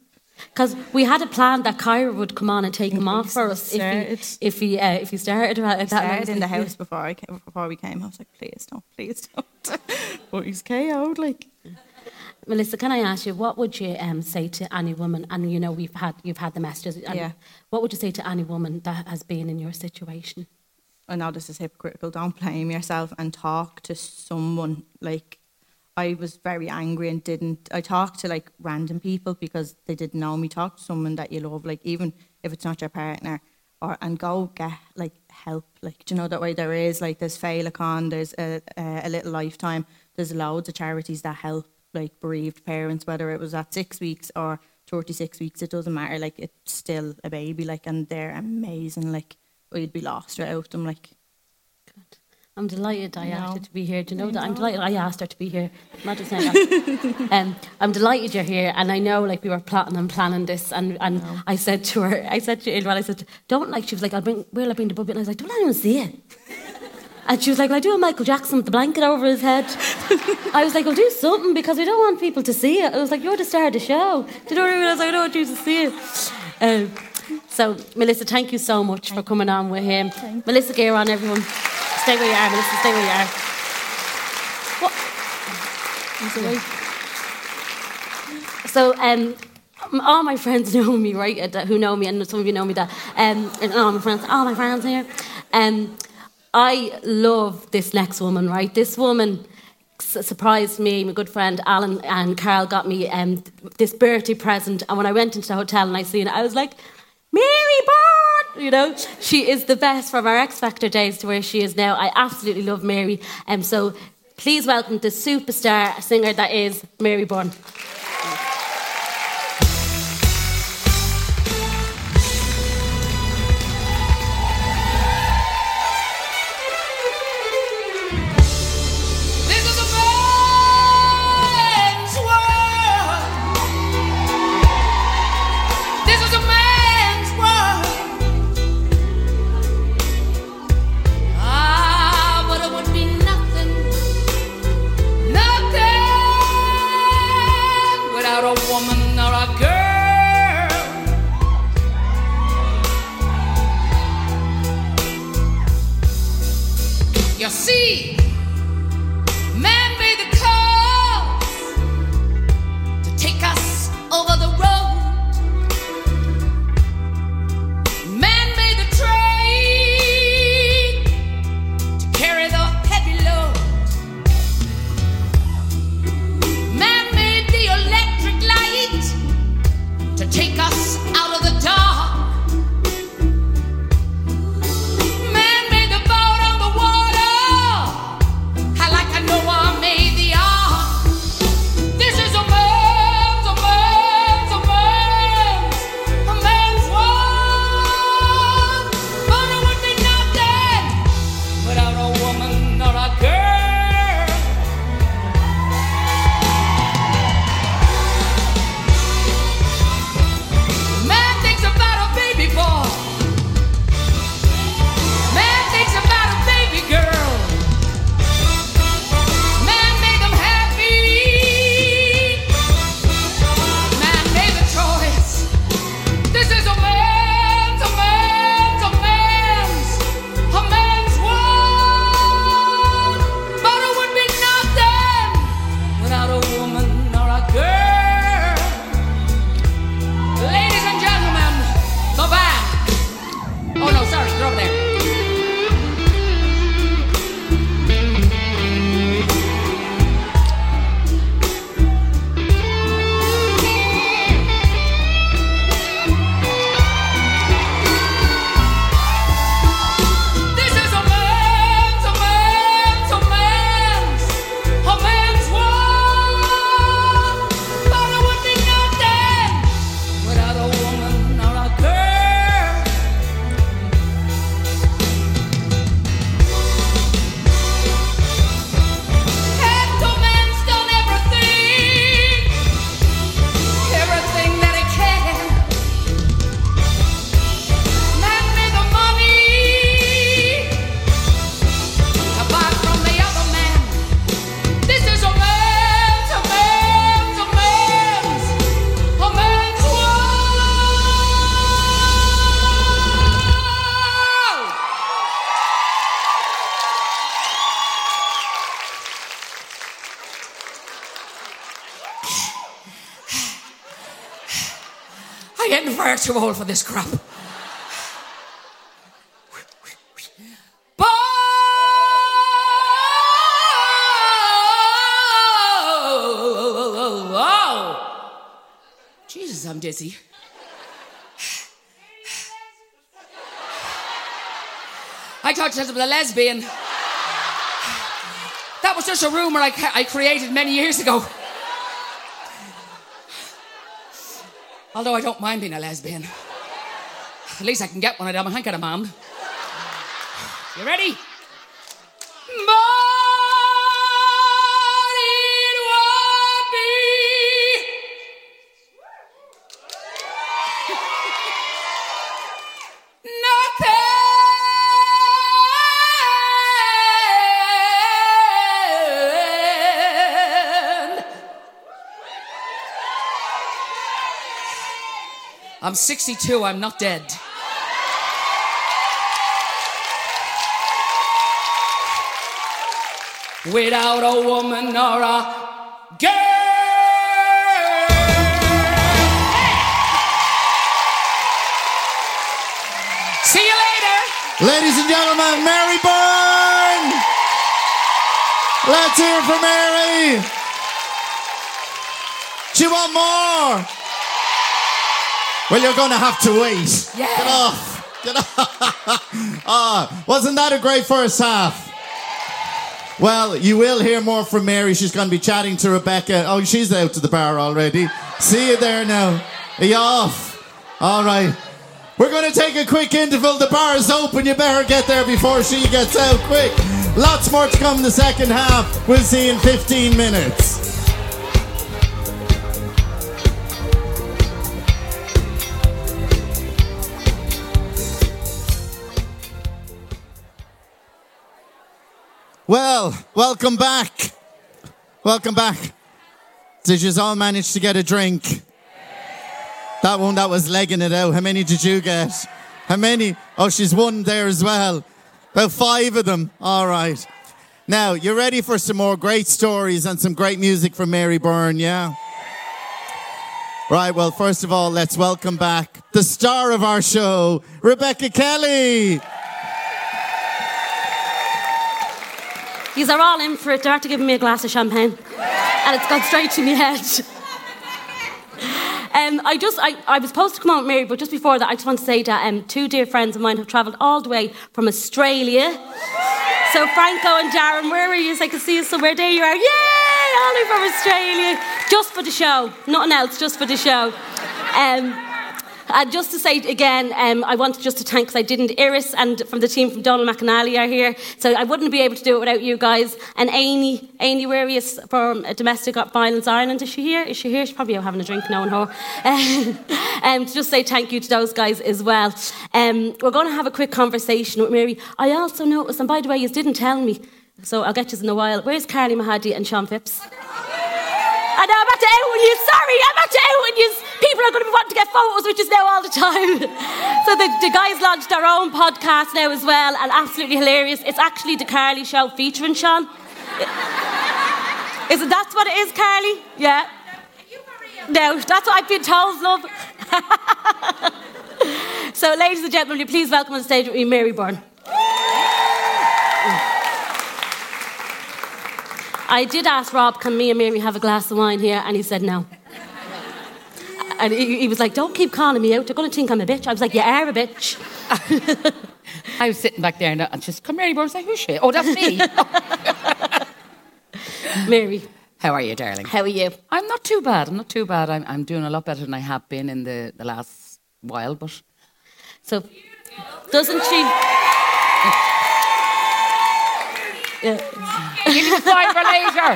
Because we had a plan that Kyra would come on and take him off for us if he if he uh, if he started that. and started was in the like, yeah. house before I came, before we came. I was like, please don't, please don't. but he's KO'd. Like, Melissa, can I ask you what would you um, say to any woman? And you know we've had you've had the messages. And Yeah. What would you say to any woman that has been in your situation? I know this is hypocritical. Don't blame yourself and talk to someone. Like, I was very angry and didn't. I talked to like random people because they didn't know me. Talk to someone that you love, like even if it's not your partner, or and go get like help. Like, do you know that way there is like there's Féileacáin, there's a, a, a little lifetime. There's loads of charities that help like bereaved parents, whether it was at six weeks or 36 weeks, it doesn't matter. Like, it's still a baby, like, and they're amazing. Like, we'd be lost without them. Like, I'm delighted I No. asked her to be here. Do you know I that? I'm delighted I asked her to be here. Not just um, I'm delighted you're here, and I know like we were plotting and planning this, and, and I said to her, I said to Ilva, I said, don't like. She was like, I'll bring, where'll I bring the bubble? And I was like, don't let anyone see it. And she was like, well, I do a Michael Jackson with the blanket over his head. I was like, well, do something because we don't want people to see it. I was like, you're the star of the show. Do you know what I mean? I was like, I don't want you to see it. Um, so, Melissa, thank you so much for coming on with him. Melissa Gearon, everyone. Stay where you are, Melissa, stay where you are. What? So, um, all my friends know me, right? uh, Who know me, and some of you know me. That um, and all my friends, all my friends here. Um, I love this next woman, right? This woman surprised me. My good friend Alan and Carl got me um, this birthday present, and when I went into the hotel and I seen it, I was like, Mary Bond! You know, she is the best from our X Factor days to where she is now. I absolutely love Mary. Um, so please welcome the superstar singer that is Mary Byrne. This crap. Jesus, I'm dizzy. I thought this was a lesbian. That was just a rumor I, I created many years ago. Although I don't mind being a lesbian. At least I can get one of them. I can't get a man. You ready? I'm 62, I'm not dead. Without a woman or a girl. See you later. Ladies and gentlemen, Mary Byrne! Let's hear from Mary! Do you want more? Well, you're going to have to wait. Yeah. Get off. Get off. Ah, wasn't that a great first half? Well, you will hear more from Mary. She's going to be chatting to Rebecca. Oh, she's out to the bar already. See you there now. Are you off? All right. We're going to take a quick interval. The bar is open. You better get there before she gets out quick. Lots more to come in the second half. We'll see you in 15 minutes. Well, welcome back. Welcome back. Did you all manage to get a drink? That one that was legging it out. How many did you get? How many? Oh, she's one there as well. About five of them. All right. Now, you're ready for some more great stories and some great music from Mary Byrne, yeah? Right, well, first of all, let's welcome back the star of our show, Rebecca Kelly. These are all in for it. They're after giving me a glass of champagne. And it's gone straight to my head. Um, I just, I, I was supposed to come out with Mary, but just before that, I just want to say that um, two dear friends of mine have travelled all the way from Australia. So Franco and Darren, where are you? I can see you somewhere. There you are. Yay! All the way from Australia. Just for the show. Nothing else, just for the show. Um, and just to say again, um, I wanted just to thank, because I didn't, Iris and from the team from Donald McAnally are here, so I wouldn't be able to do it without you guys. And Amy, Amy Warius from uh, Domestic Violence Ireland, is she here? Is she here? She's probably having a drink, knowing her. um, to just say thank you to those guys as well. Um, we're going to have a quick conversation with Mary. I also noticed, and by the way, you didn't tell me, so I'll get you in a while. Where's Carly Mahadi and Sean Phipps? Know, I'm about to out with you. Sorry, I'm about to out with you. People are going to be wanting to get photos, which is now all the time. so the, the guys launched their own podcast now as well, and absolutely hilarious. It's actually the Carly Show featuring Sean. Is it that's what it is, Carly? Yeah. No, that's what I've been told, love. so, ladies and gentlemen, please welcome on stage with me Mary Byrne. I did ask Rob, can me and Mary have a glass of wine here? And he said no. And he, he was like, don't keep calling me out. They're going to think I'm a bitch. I was like, you are a bitch. I was sitting back there and, and she's come Mary Byrne's like, who's she? Oh, that's me. Mary. How are you, darling? How are you? I'm not too bad. I'm not too bad. I'm, I'm doing a lot better than I have been in the, the last while, but. So, doesn't she. Yeah. Give me the five for later.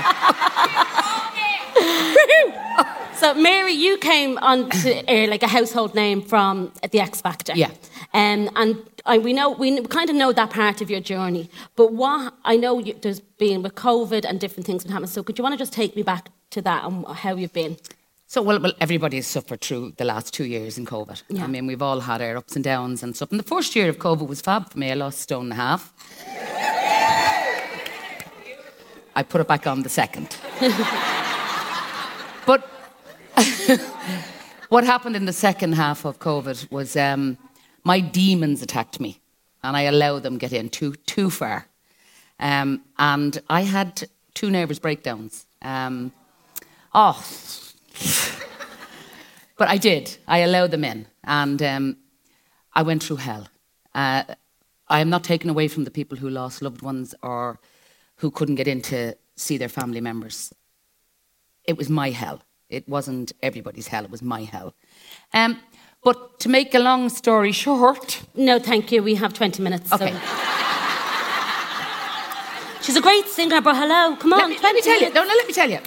So, Mary, you came on to air like a household name from the X Factor. Yeah. Um, and I, we know we kind of know that part of your journey. But what I know you, there's been with COVID and different things that happened. So, could you want to just take me back to that and how you've been? So, well, well, everybody has suffered through the last two years in COVID. Yeah. I mean, we've all had our ups and downs and stuff. And the first year of COVID was fab for me. I lost a stone and a half. I put it back on the second. but what happened in the second half of COVID was um, my demons attacked me, and I allowed them get in too too far. Um, and I had two nervous breakdowns. Um, oh, but I did. I allowed them in, and um, I went through hell. Uh, I am not taken away from the people who lost loved ones or who couldn't get in to see their family members. It was my hell. It wasn't everybody's hell, it was my hell. Um, but to make a long story short. No, thank you. We have 20 minutes. Okay. So. She's a great singer, but hello, come on. Let me, let me tell you. No, no, let me tell you.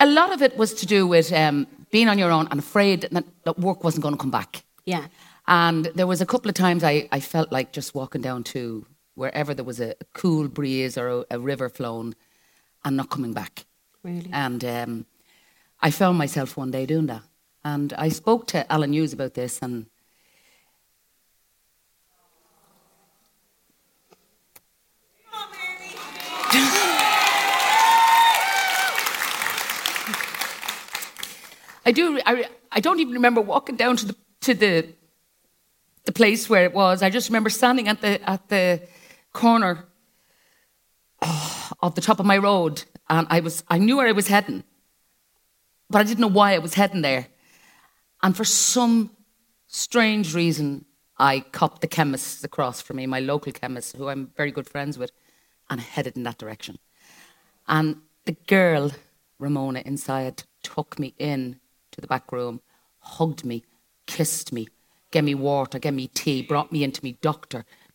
A lot of it was to do with um, being on your own and afraid that, that work wasn't going to come back. Yeah. And there was a couple of times I, I felt like just walking down to wherever there was a, a cool breeze or a, a, river flowing and not coming back. Really? And um, I found myself one day doing that. And I spoke to Alan Hughes about this and I do. I, I don't even remember walking down to the to the the place where it was. I just remember standing at the at the corner oh, of the top of my road, and I was I knew where I was heading, but I didn't know why I was heading there. And for some strange reason, I copped the chemists across from me, my local chemist, who I'm very good friends with, and headed in that direction. And the girl, Ramona, inside took me in to the back room, hugged me, kissed me, gave me water, gave me tea, brought me into me doctor,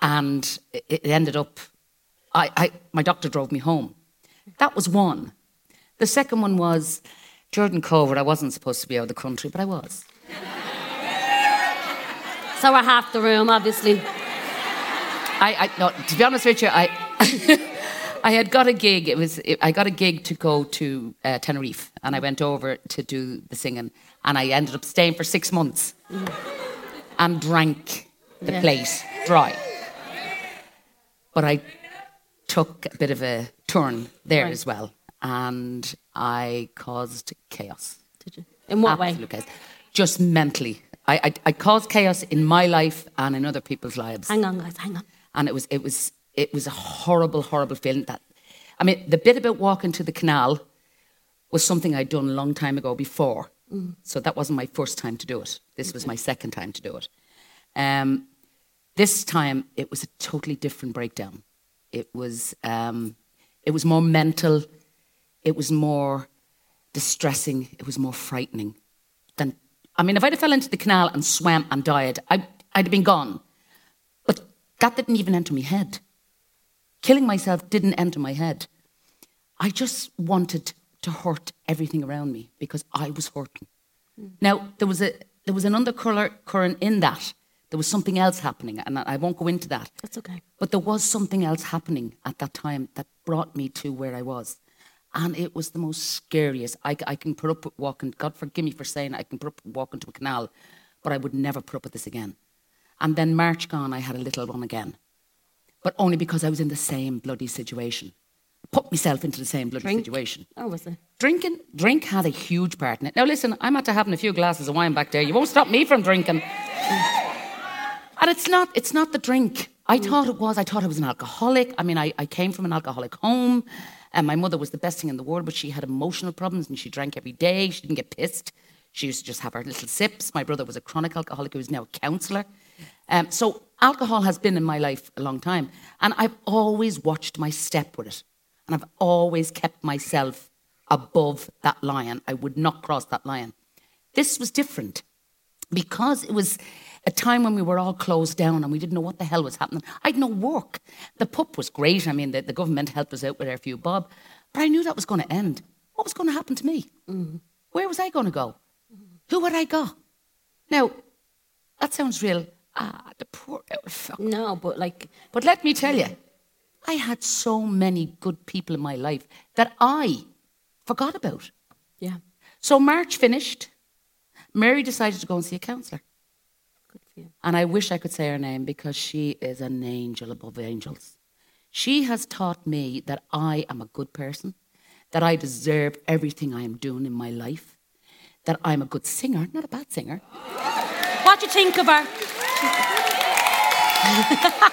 And it ended up I, I my doctor drove me home that was one the second one was jordan covert i wasn't supposed to be out of the country but i was So we're half the room, obviously. i, I no, to be honest with you i I had got a gig. It was I got a gig to go to uh, Tenerife, and I went over to do the singing, and I ended up staying for six months, and drank the Yeah. place dry. But I took a bit of a turn there Right. as well, and I caused chaos. Did you? In what way? Absolute chaos. Just mentally, I, I I caused chaos in my life and in other people's lives Hang on, guys, hang on. and it was it was it was a horrible horrible feeling that i mean the bit about walking to the canal was something i'd done a long time ago before Mm. so that wasn't my first time to do it this was my second time to do it um, this time it was a totally different breakdown it was um, it was more mental it was more distressing it was more frightening than i mean if i'd have fell into the canal and swam and died I, i'd have been gone but that didn't even enter my head. Killing myself didn't enter my head. I just wanted to hurt everything around me because I was hurting. Now there was a there was an undercurrent in that. There was something else happening, and I won't go into that. That's okay. But there was something else happening at that time that brought me to where I was. And it was the most scariest. I, I can put up with walking, God forgive me for saying I can put up with walking to a canal, but I would never put up with this again. And then March gone, I had a little one again. But only because I was in the same bloody situation. Put myself into the same bloody Drink? situation. Oh, was it? Drinking, drink had a huge part in it. Now listen, I'm after having a few glasses of wine back there. You won't stop me from drinking. And it's not, it's not the drink. I thought it was. I thought I was an alcoholic. I mean, I, I came from an alcoholic home, and my mother was the best thing in the world, but she had emotional problems and she drank every day. She didn't get pissed. She used to just have her little sips. My brother was a chronic alcoholic who is now a counsellor. Um, so alcohol has been in my life a long time, and I've always watched my step with it, and I've always kept myself above that line. I would not cross that line. This was different because it was a time when we were all closed down and we didn't know what the hell was happening. I'd no work. The pup was great. I mean, the, the government helped us out with our few bob, but I knew that was going to end. What was going to happen to me? Where was I going to go? Who would I go? Now, that sounds real. Ah, the poor little fuck. No, but like. But let me tell you, I had so many good people in my life that I forgot about. Yeah. So March finished. Mary decided to go and see a counsellor. And I wish I could say her name because she is an angel above angels. She has taught me that I am a good person, that I deserve everything I am doing in my life, that I'm a good singer, not a bad singer. What do you think of her?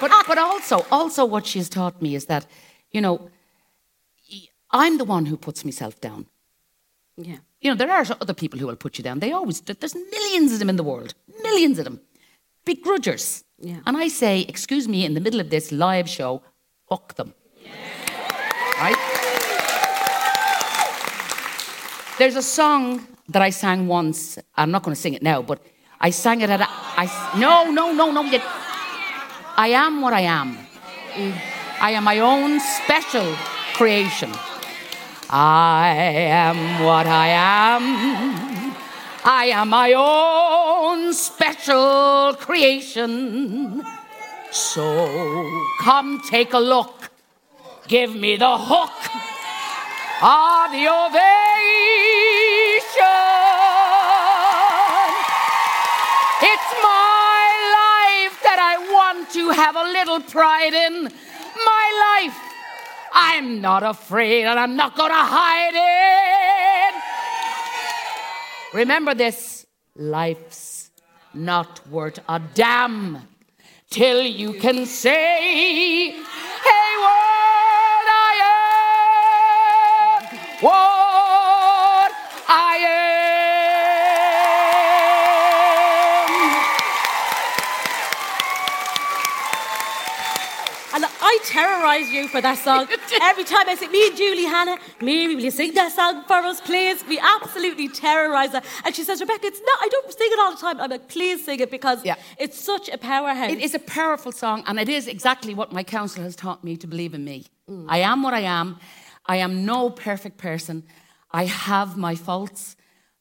but, but also, also what she has taught me is that, you know, I'm the one who puts myself down. Yeah. You know, there are other people who will put you down. They always, there's millions of them in the world, millions of them. Begrudgers. Yeah. And I say, excuse me, in the middle of this live show, fuck them. Right? There's a song that I sang once. I'm not going to sing it now, but I sang it at a. I, no, no, no, no. I am what I am. I am my own special creation. I am what I am. I am my own special creation. So come take a look. Give me the hook the ovation. It's my life that I want to have a little pride in. My life. I'm not afraid and I'm not going to hide it. Remember this. Life's not worth a damn till you can say, Hey, what I am, what I I terrorise you for that song. Every time I say, me and Julie Hannah, Mary, will you sing that song for us, please? We absolutely terrorise her. And she says, Rebecca, it's not, I don't sing it all the time. I'm like, please sing it because it's such a powerhouse. It is a powerful song, and it is exactly what my counsellor has taught me to believe in me. I am what I am. I am no perfect person. I have my faults,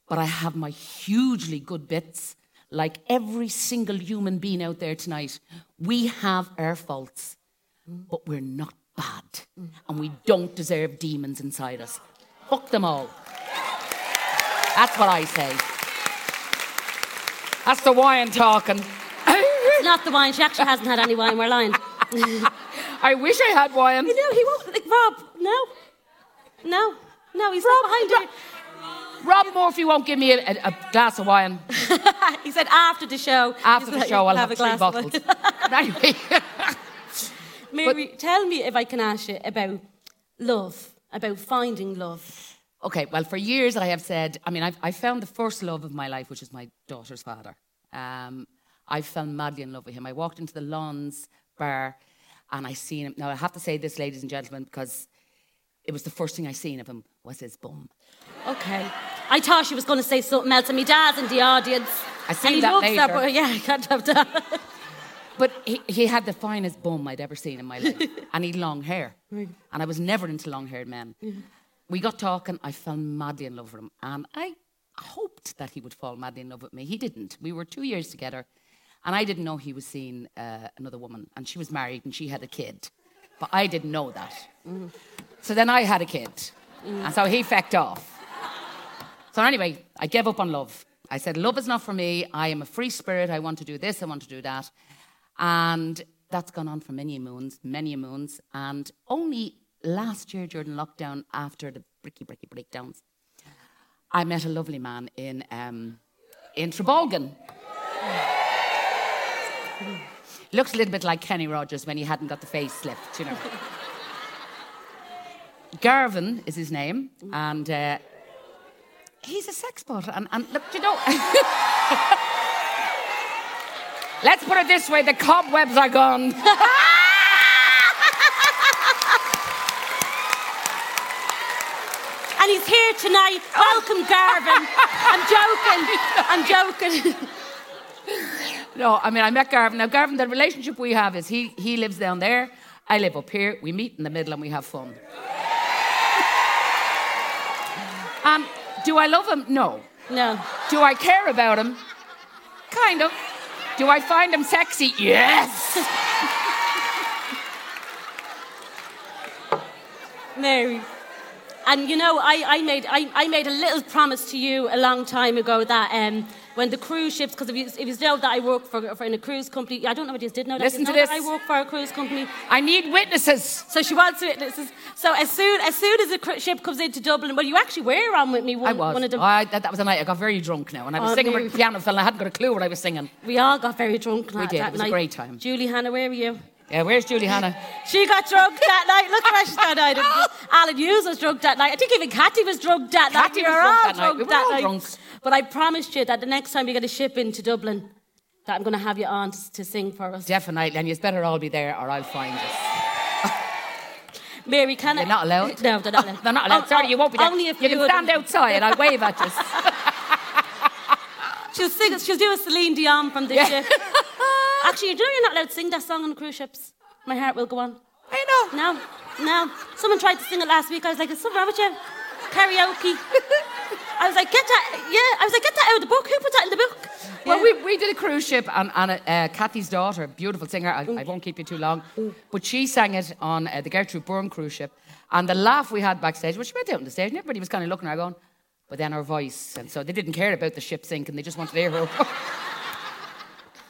but I have my hugely good bits. Like every single human being out there tonight, we have our faults, but we're not bad. And we don't deserve demons inside us. Fuck them all. That's what I say. That's the wine talking. it's not the wine. She actually hasn't had any wine. We're lying. I wish I had wine. You know, he won't. Like, Rob, no. No. No, he's not behind you. Rob Murphy won't give me a, a, a glass of wine. he said after the show. After the show, I'll have have, a three bottles. anyway, Mary, tell me if I can ask you about love, about finding love. Okay, well, for years I have said, I mean, I've, I found the first love of my life, which is my daughter's father. Um, I fell madly in love with him. I walked into the Lawns bar and I seen him. Now, I have to say this, ladies and gentlemen, because it was the first thing I seen of him was his bum. Okay. I thought she was going to say something else, and my dad's in the audience. I seen and he that loves that, but yeah, I can't have that. But he, he had the finest bum I'd ever seen in my life. and he had long hair. Right. And I was never into long haired men. Mm-hmm. We got talking, I fell madly in love with him. And I hoped that he would fall madly in love with me. He didn't. We were two years together. And I didn't know he was seeing uh, another woman. And she was married and she had a kid. But I didn't know that. Mm-hmm. So then I had a kid. Mm-hmm. And so he fecked off. So anyway, I gave up on love. I said, love is not for me. I am a free spirit. I want to do this. I want to do that. And that's gone on for many moons, many moons. And only last year during lockdown, after the bricky, bricky breakdowns, I met a lovely man in, um, in Trabolgan. Looks a little bit like Kenny Rogers when he hadn't got the facelift, you know. Garvin is his name, and uh, he's a sex bot. And, and look, you know. Let's put it this way the cobwebs are gone. and he's here tonight. Welcome, Garvin. I'm joking. I'm joking. No, I mean, I met Garvin. Now, Garvin, the relationship we have is he, he lives down there, I live up here. We meet in the middle and we have fun. Um, do I love him? No. No. Do I care about him? Kind of. Do I find him sexy? Yes. Mary, And you know, I, I made I, I made a little promise to you a long time ago that um, when the cruise ships, because if you, if you know that I work for, for in a cruise company, I don't know what you did know that. Listen to this. I work for a cruise company. I need witnesses. So she wants witnesses. So as soon as soon as a cru- ship comes into Dublin, well, you actually were on with me. One, I was. One of them. I, that, that was a night I got very drunk now, and I was Oh, singing with the piano fell, and I hadn't got a clue what I was singing. We all got very drunk. We that- did. that It was a great time. Julie Hannah, where were you? Yeah, where's Julie Hannah? She got drunk that night. Look where she's that night. Alan Hughes was drunk that night. I think even Kathy was drunk that night. Kathy We were all that night. drunk We were that all night. drunk. But I promised you that the next time we get a ship into Dublin, that I'm going to have you on to, sing for us. Definitely, and you better all be there, or I'll find you. Mary, can They're I? not allowed. No, they're not allowed. They're not allowed. Oh, Sorry, oh, you won't be there. Only if you can stand outside. I'll wave at you. She'll sing. She'll do a Celine Dion from the Yeah. ship. Actually, you know you're not allowed to sing that song on the cruise ships. My heart will go on. I know. No, no. Someone tried to sing it last week. I was like, "It's something wrong with you?" Karaoke. I was like, "Get that!" Yeah, I was like, "Get that out of the book. Who put that in the book?" Well, we, we did a cruise ship, and, and uh, Kathy's daughter, beautiful singer, I, I won't keep you too long, but she sang it on uh, the Gertrude Byrne cruise ship. And the laugh we had backstage, well, she went out on the stage, and everybody was kind of looking at her going, but then her voice. And so they didn't care about the ship sinking, they just wanted to hear her.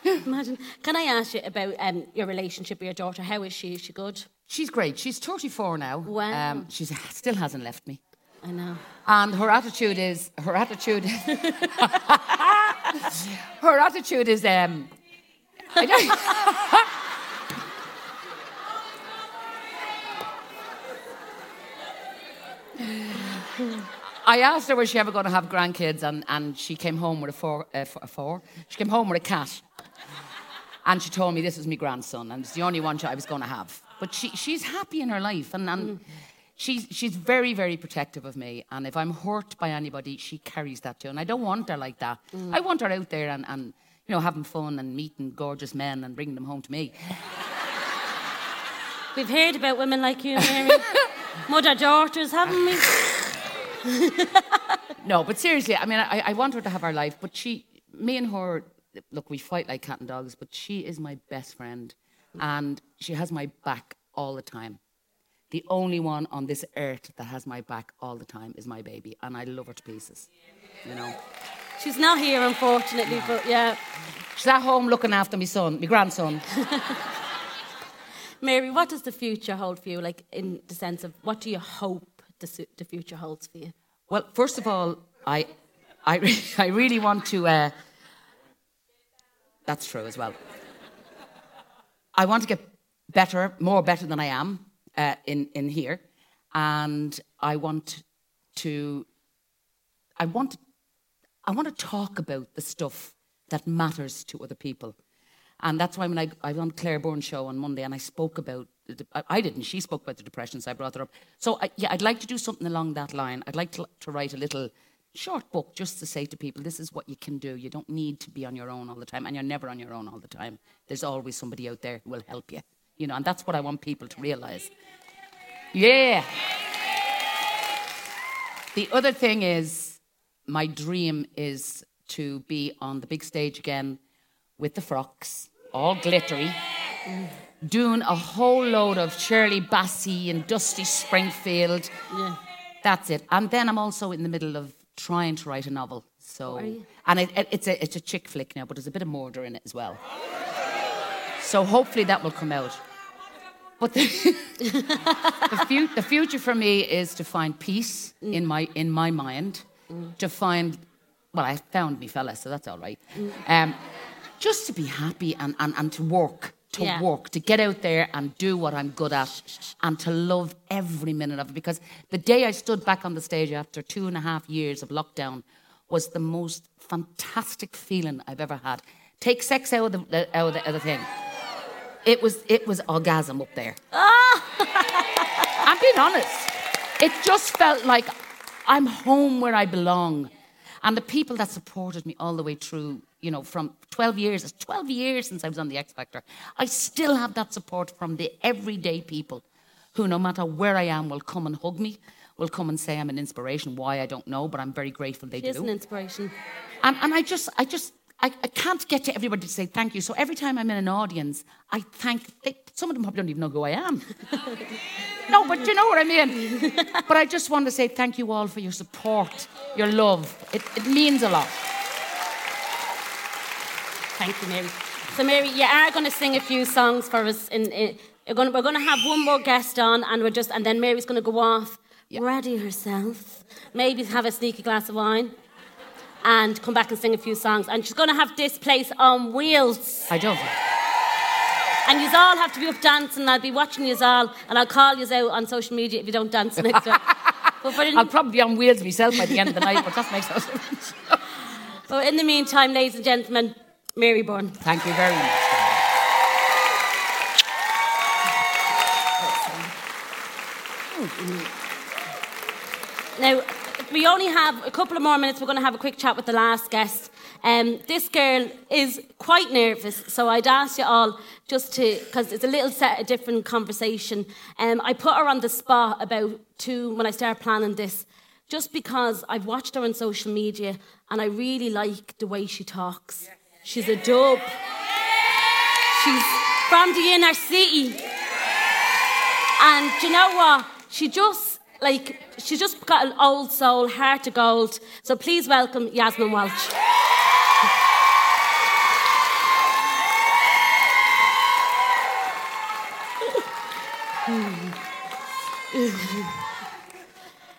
Imagine. Can I ask you about um, your relationship with your daughter? How is she? Is she good? She's great. She's 34 now. Wow. Um, she still hasn't left me. I know. And her attitude is, her attitude, her attitude is, um, I don't, I asked her was she ever going to have grandkids, and, and she came home with a four, uh, a four. She came home with a cat, and she told me this was my grandson, and it's the only one I was going to have. But she, she's happy in her life, and, and mm. she's, she's very, very protective of me. And if I'm hurt by anybody, she carries that too. And I don't want her like that. Mm. I want her out there and, and you know, having fun and meeting gorgeous men and bringing them home to me. We've heard about women like you, Mary. Mother daughters, haven't we? No, but seriously, I mean, I, I want her to have her life, but she, me and her, look, we fight like cat and dogs, but she is my best friend, and she has my back all the time. The only one on this earth that has my back all the time is my baby, and I love her to pieces. You know, She's not here, unfortunately, but yeah. she's at home looking after my son, my grandson. Mary, what does the future hold for you? Like, in the sense of what do you hope the, the future holds for you? Well, first of all, I, I, re- I really want to. Uh, that's true as well. I want to get better, more better than I am uh, in in here, and I want to. I want. I want to talk about the stuff that matters to other people. And that's why when I, I was on Claire Byrne's show on Monday and I spoke about, the, I, didn't, she spoke about the depression, so I brought her up. So I, yeah, I'd like to do something along that line. I'd like to, to write a little short book just to say to people, this is what you can do. You don't need to be on your own all the time, and you're never on your own all the time. There's always somebody out there who will help you. You know, and that's what I want people to realize. Yeah. The other thing is, my dream is to be on the big stage again with the frocks, all glittery, doing a whole load of Shirley Bassey and Dusty Springfield. Yeah. That's it. And then I'm also in the middle of trying to write a novel. So, and it, it- it's a it's a chick flick now, but there's a bit of murder in it as well. So hopefully that will come out. But the, the, fu- the future for me is to find peace in my in my mind, to find well, I found me fella, so that's all right. Um, just to be happy and, and, and to work, to Yeah. work, to get out there and do what I'm good at and to love every minute of it. Because the day I stood back on the stage after two and a half years of lockdown was the most fantastic feeling I've ever had. Take sex out of the, out of the, out of the thing. It was, it was orgasm up there. Ah! I'm being honest. It just felt like I'm home where I belong. And the people that supported me all the way through, you know, from 12 years, it's 12 years since I was on the X Factor, I still have that support from the everyday people who, no matter where I am, will come and hug me, will come and say I'm an inspiration. Why, I don't know, but I'm very grateful they She is do. an inspiration. And, and I just, I just, I, I can't get to everybody to say thank you. So every time I'm in an audience, I thank. They, some of them probably don't even know who I am. no, but you know what I mean. but I just want to say thank you all for your support, your love. It, it means a lot. Thank you, Mary. So, Mary, you are going to sing a few songs for us. In, in, we're going to have one more guest on, and we're just, and then Mary's going to go off, ready herself, maybe have a sneaky glass of wine, and come back and sing a few songs. And she's going to have this place on wheels. I don't. And you all have to be up dancing. I'll be watching you all, and I'll call you out on social media if you don't dance next time. But, for in, I'll probably be on wheels myself by the end of the night, but that makes no difference. but in the meantime, ladies and gentlemen, Mary Byrne. Thank you very much. Now, we only have a couple of more minutes. We're going to have a quick chat with the last guest. Um, this girl is quite nervous, so I'd ask you all just to, because it's a little set, a different conversation. Um, I put her on the spot about two when I started planning this, just because I've watched her on social media and I really like the way she talks. She's a dope. She's from the inner city. And you know what? She just, like, she's just got an old soul, heart of gold. So please welcome Yasmin Welch.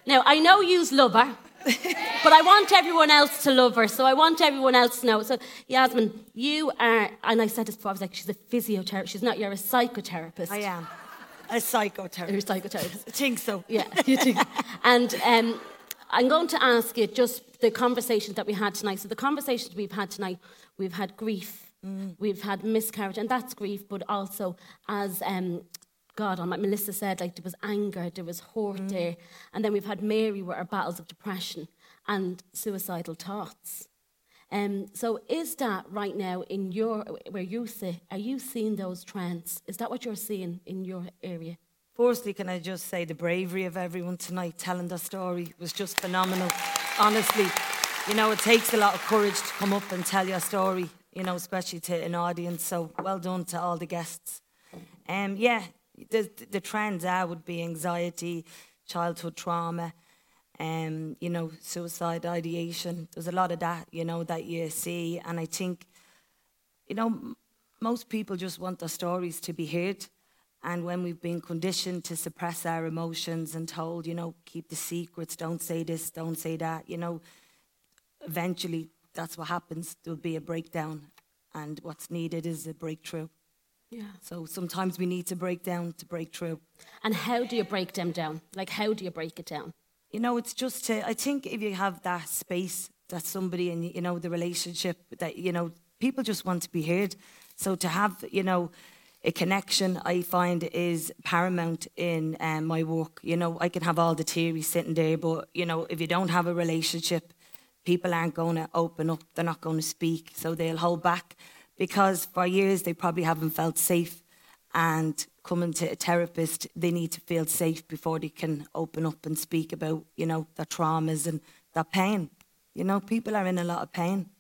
Now, I know you's love her, but I want everyone else to love her. So I want everyone else to know. So, Yasmin, you are, and I said this before, I was like, she's a physiotherapist. She's not, you're a psychotherapist. I am. A psychotherapist. You're a psychotherapist. I think so. Yeah, you think. and um, I'm going to ask you just the conversations that we had tonight. So, the conversations we've had tonight, we've had grief, Mm. we've had miscarriage, and that's grief, but also as um, God on, like Melissa said, like there was anger, there was hurt Mm. there, and then we've had Mary with her battles of depression and suicidal thoughts. Um, so, is that right now in your where you sit? Are you seeing those trends? Is that what you're seeing in your area? Firstly, can I just say the bravery of everyone tonight telling their story was just phenomenal. Honestly, you know, it takes a lot of courage to come up and tell your story, you know, especially to an audience. So well done to all the guests. Um, yeah, the, the trends are would be anxiety, childhood trauma, um, you know, suicide ideation. There's a lot of that, you know, that you see. And I think, you know, most people just want their stories to be heard. And when we've been conditioned to suppress our emotions and told, you know, keep the secrets, don't say this, don't say that, you know, eventually that's what happens. There'll be a breakdown. And what's needed is a breakthrough. Yeah. So sometimes we need to break down to break through. And how do you break them down? Like, how do you break it down? You know, it's just to, I think if you have that space that somebody in, you know, the relationship that, you know, people just want to be heard. So to have, you know, a connection, I find is paramount in um, my work. You know, I can have all the theories sitting there, but, you know, if you don't have a relationship, people aren't going to open up, they're not going to speak, so they'll hold back because for years they probably haven't felt safe. And coming to a therapist, they need to feel safe before they can open up and speak about, you know, their traumas and their pain. You know, people are in a lot of pain.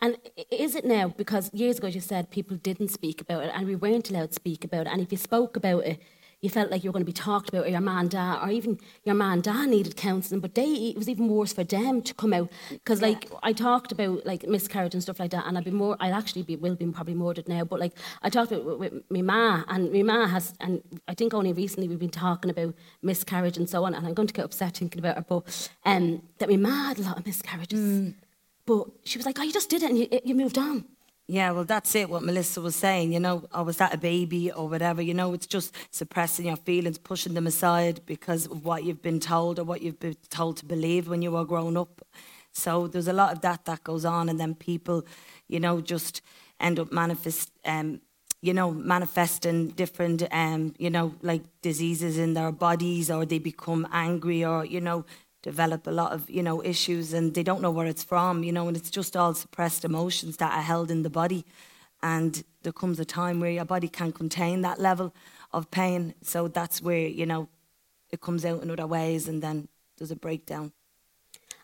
And is it now? Because years ago you said people didn't speak about it and we weren't allowed to speak about it. And if you spoke about it, you felt like you were going to be talked about, or your man, dad, or even your man, dad needed counselling. But they, it was even worse for them to come out because, like, I talked about like miscarriage and stuff like that, and I'd be more. I'd actually be will be probably murdered now. But like, I talked about it with, with my ma, and my ma has, and I think only recently we've been talking about miscarriage and so on. And I'm going to get upset thinking about her, but um, that my ma had a lot of miscarriages. But she was like, "Oh, you just did it, and you, you moved on." Yeah, well, that's it, what Melissa was saying, you know, or was that a baby or whatever, you know, it's just suppressing your feelings, pushing them aside because of what you've been told or what you've been told to believe when you were growing up. So there's a lot of that that goes on, and then people, you know, just end up manifest, um, you know, manifesting different, um, you know, like diseases in their bodies, or they become angry, or you know, develop a lot of you know issues, and they don't know where it's from, you know, and it's just all suppressed emotions that are held in the body, and there comes a time where your body can't contain that level of pain, so that's where you know it comes out in other ways, and then there's a breakdown.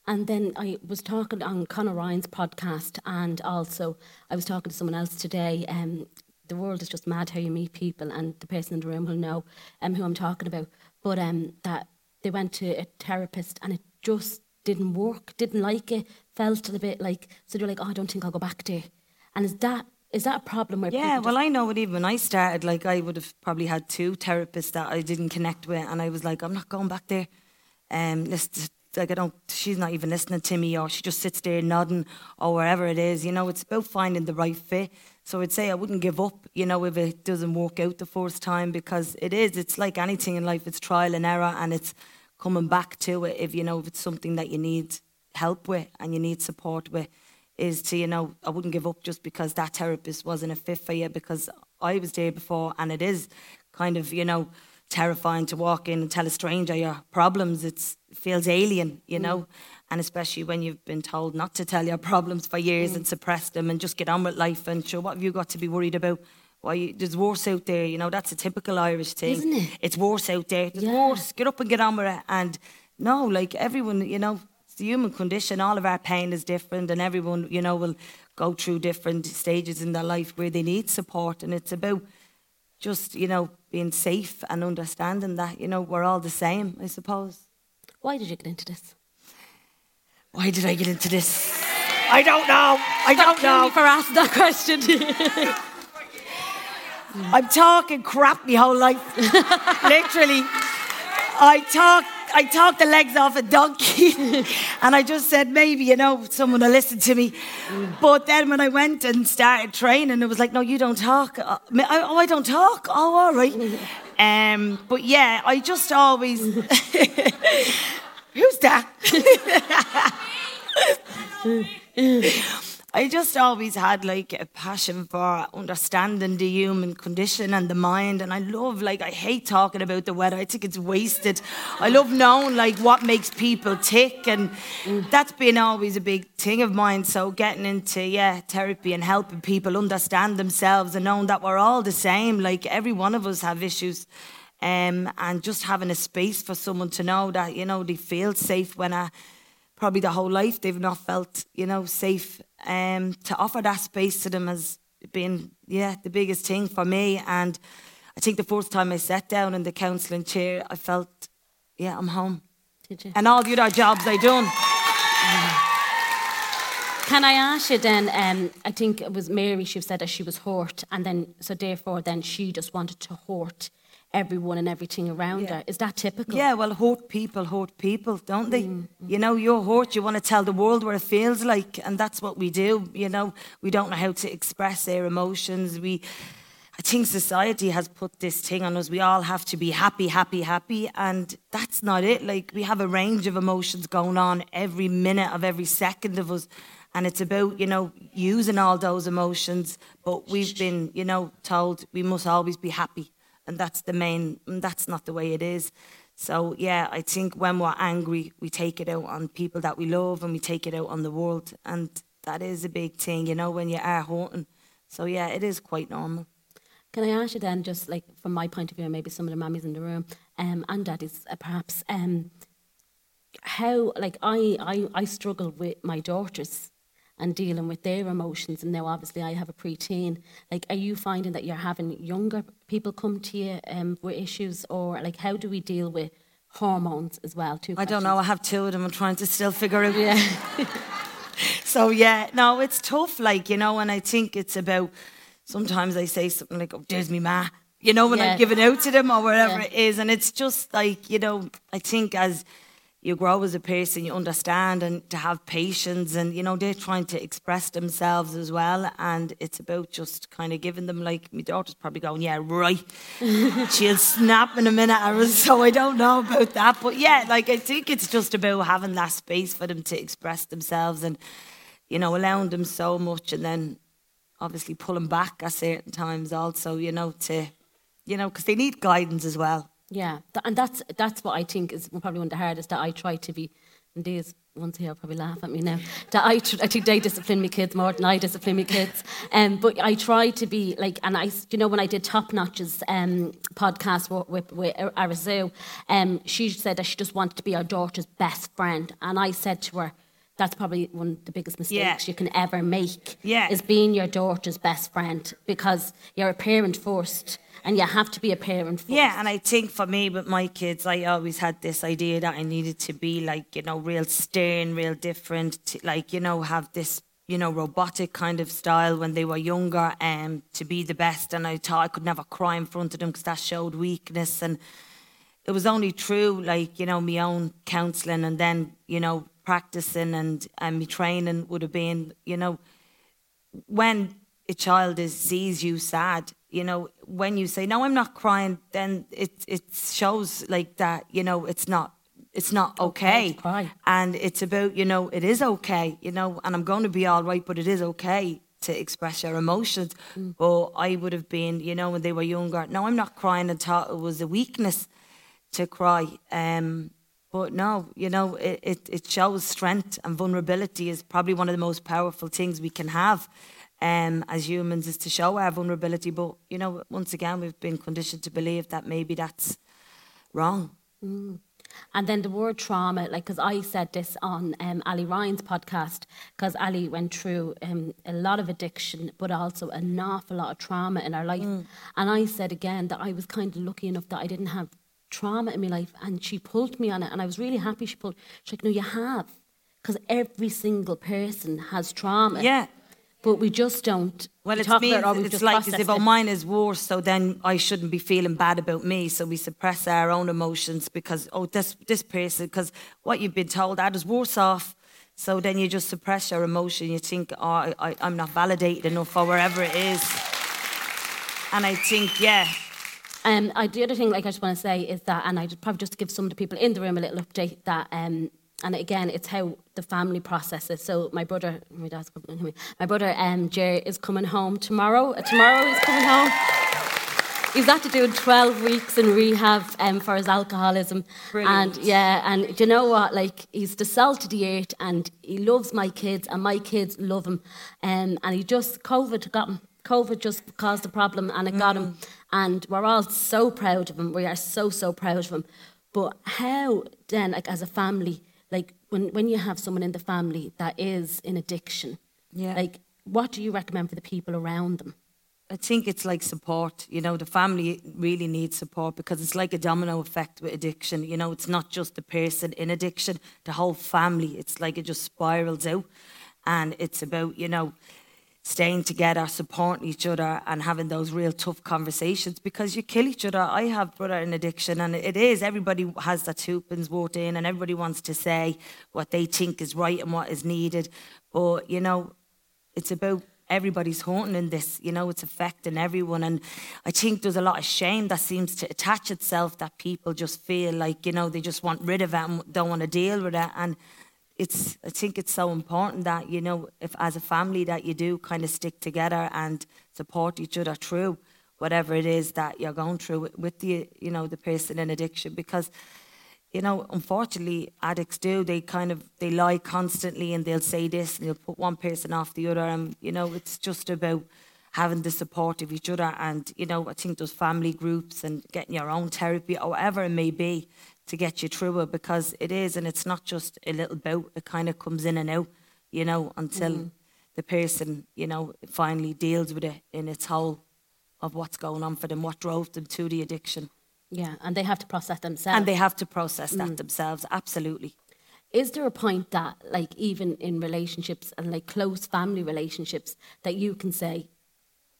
And then I was talking on Conor Ryan's podcast, and also I was talking to someone else today. Um, the world is just mad how you meet people, and the person in the room will know um, who I'm talking about. But um, that they went to a therapist, and it just didn't work, didn't like it, felt a bit like so they're like, oh, I don't think I'll go back there. And is that is that a problem where Yeah, well, I know it even when I started, like, I would have probably had two therapists that I didn't connect with, and I was like, I'm not going back there. Um, listen, like, I don't, she's not even listening to me, or she just sits there nodding, or wherever it is. You know, it's about finding the right fit. So I'd say I wouldn't give up, you know, if it doesn't work out the first time, because it is, it's like anything in life, it's trial and error, and it's coming back to it if, you know, if it's something that you need help with and you need support with is to, you know, I wouldn't give up just because that therapist wasn't a fit for you because I was there before and it is kind of, you know, terrifying to walk in and tell a stranger your problems. It's, it feels alien, you mm. know, and especially when you've been told not to tell your problems for years mm. and suppress them and just get on with life and sure, what have you got to be worried about? Why you, there's worse out there, you know, that's a typical Irish thing. Isn't it? It's worse out there. There's worse. Get up and get on with it. And no, like everyone, you know, it's the human condition. All of our pain is different, and everyone, you know, will go through different stages in their life where they need support. And it's about just, you know, being safe and understanding that, you know, we're all the same, I suppose. Why did you get into this? Why did I get into this? I don't know. I Stop don't know. for asking that question. I'm talking crap my whole life. Literally. I talk I talked the legs off a donkey and I just said maybe, you know, someone will listen to me. But then when I went and started training, it was like, no, you don't talk. Uh, I- Oh, I don't talk. Oh, all right. Um, but yeah, I just always. Who's that? I just always had like a passion for understanding the human condition and the mind, and I love like I hate talking about the weather. I think it's wasted. I love knowing like what makes people tick, and that's been always a big thing of mine. So getting into yeah therapy and helping people understand themselves and knowing that we're all the same. Like every one of us have issues. Um, and just having a space for someone to know that you know they feel safe when I probably the whole life they've not felt you know safe um, to offer that space to them has been yeah the biggest thing for me and I think the first time I sat down in the counselling chair I felt yeah I'm home Did you? and all the other jobs I done Can I ask you then? Um, I think it was Mary. She said that she was hurt, and then so therefore, then she just wanted to hurt everyone and everything around her. Is that typical? Yeah, well, hurt people hurt people, don't they? Mm, mm. You know, you're hurt, you want to tell the world what it feels like, and that's what we do. You know, we don't know how to express our emotions. We, I think society has put this thing on us. We all have to be happy, happy, happy, and that's not it. Like, we have a range of emotions going on every minute of every second of us. And it's about, you know, using all those emotions. But we've been, you know, told we must always be happy and that's the main that's not the way it is. So yeah i think when we're angry we take it out on people that we love and we take it out on the world. And that is a big thing you know when you are hurting. So yeah it is quite normal. Can I ask you then, just like from my point of view, maybe some of the mummies in the room um, and daddies, uh, perhaps, um, how like I, I I struggle with my daughters and dealing with their emotions, and now obviously I have a preteen. Like, are you finding that you're having younger people come to you um, with issues, or like how do we deal with hormones as well? Two i don't know i have two of them i'm trying to still figure it out Yeah. so yeah no it's tough like you know and i think it's about sometimes i say something like oh there's me ma you know when Yeah. i'm giving out to them or whatever Yeah. it is and it's just like you know i think as you grow as a person you understand and to have patience and you know they're trying to express themselves as well. And it's about just kind of giving them like my daughter's probably going yeah right. She'll snap in a minute so i don't know about that. But yeah like i think it's just about having that space for them to express themselves and you know allowing them so much and then obviously pulling back at certain times also you know to you know because they need guidance as well Yeah, th- and that's that's what I think is probably one of the hardest that I try to be and these ones here probably laugh at me now. That I, tr- I think they discipline me kids more than I discipline me kids. Um, but I try to be like, and I, you know, when I did Top Notch's um, podcast with, with, with Arazu, um, she said that she just wanted to be her daughter's best friend. And I said to her, that's probably one of the biggest mistakes Yeah. you can ever make Yeah. is being your daughter's best friend because you're a parent first and you have to be a parent first. Yeah, and I think for me with my kids, I always had this idea that I needed to be like, you know, real stern, real different, to, like, you know, have this, you know, robotic kind of style when they were younger and to be the best. And I thought I could never cry in front of them because that showed weakness. And it was only through, like, you know, my own counselling and then, you know, practicing and, and my training would have been, you know, when a child is sees you sad, you know, when you say, No, I'm not crying, then it it shows like that, you know, it's not it's not okay. And it's about, you know, it is okay, you know, and I'm going to be all right, but it is okay to express your emotions. But I would have been, you know, when they were younger, no, I'm not crying and thought it was a weakness to cry. Um, but no, you know, it, it, it shows strength and vulnerability is probably one of the most powerful things we can have um, as humans is to show our vulnerability. But, you know, once again, we've been conditioned to believe that maybe that's wrong. Mm. And then the word trauma, like, because I said this on um, Ali Ryan's podcast, because Ali went through um, a lot of addiction, but also an awful lot of trauma in her life. Mm. And I said again that I was kind of lucky enough that I didn't have trauma in my life. And she pulled me on it, and I was really happy she pulled. She's like, No, you have. Because every single person has trauma. Yeah. But we just don't. Well, we it's talk me. about it or we've It's just like as if oh, mine is worse, so then I shouldn't be feeling bad about me. So we suppress our own emotions because oh, this this person, because what you've been told that is worse off. So then you just suppress your emotion. You think, oh, I, I'm not validated enough, or wherever it is. And I think, yeah, Um, I, the other thing, like I just want to say, is that, and I probably just give some of the people in the room a little update that, um, and again, it's how the family processes. So my brother, my dad's coming. My brother, um, Jer, is coming home tomorrow. Uh, tomorrow he's coming home. He's after doing 12 weeks in rehab um, for his alcoholism. Brilliant. And yeah, and do you know what? Like, he's the salt of the earth and he loves my kids and my kids love him. Um, and he just, COVID got him. COVID just caused a problem and it got him. And we're all so proud of him. We are so, so proud of him. But how then, like, as a family, like, when, when you have someone in the family that is in addiction, Yeah. like, what do you recommend for the people around them? I think it's like support. You know, the family really needs support because it's like a domino effect with addiction. You know, it's not just the person in addiction, the whole family. It's like it just spirals out. And it's about, you know, staying together, supporting each other, and having those real tough conversations because you kill each other. I have brother in addiction, and it is everybody has that twopence walked in, and everybody wants to say what they think is right and what is needed. But you know, it's about everybody's haunting in this. You know, it's affecting everyone, and I think there's a lot of shame that seems to attach itself that people just feel like you know they just want rid of it and don't want to deal with it, and it's I think it's so important that you know if as a family that you do kind of stick together and support each other through whatever it is that you're going through with, the you know the person in addiction. Because you know unfortunately addicts do they kind of they lie constantly and they'll say this and they'll put one person off the other and you know it's just about having the support of each other and you know I think those family groups and getting your own therapy or whatever it may be to get you through it because it is and it's not just a little bout it kind of comes in and out you know until Mhm. the person you know finally deals with it in its whole of what's going on for them what drove them to the addiction Yeah, and they have to process themselves. and they have to process that Mm. themselves absolutely Is there a point that, like, even in relationships and like close family relationships, that you can say,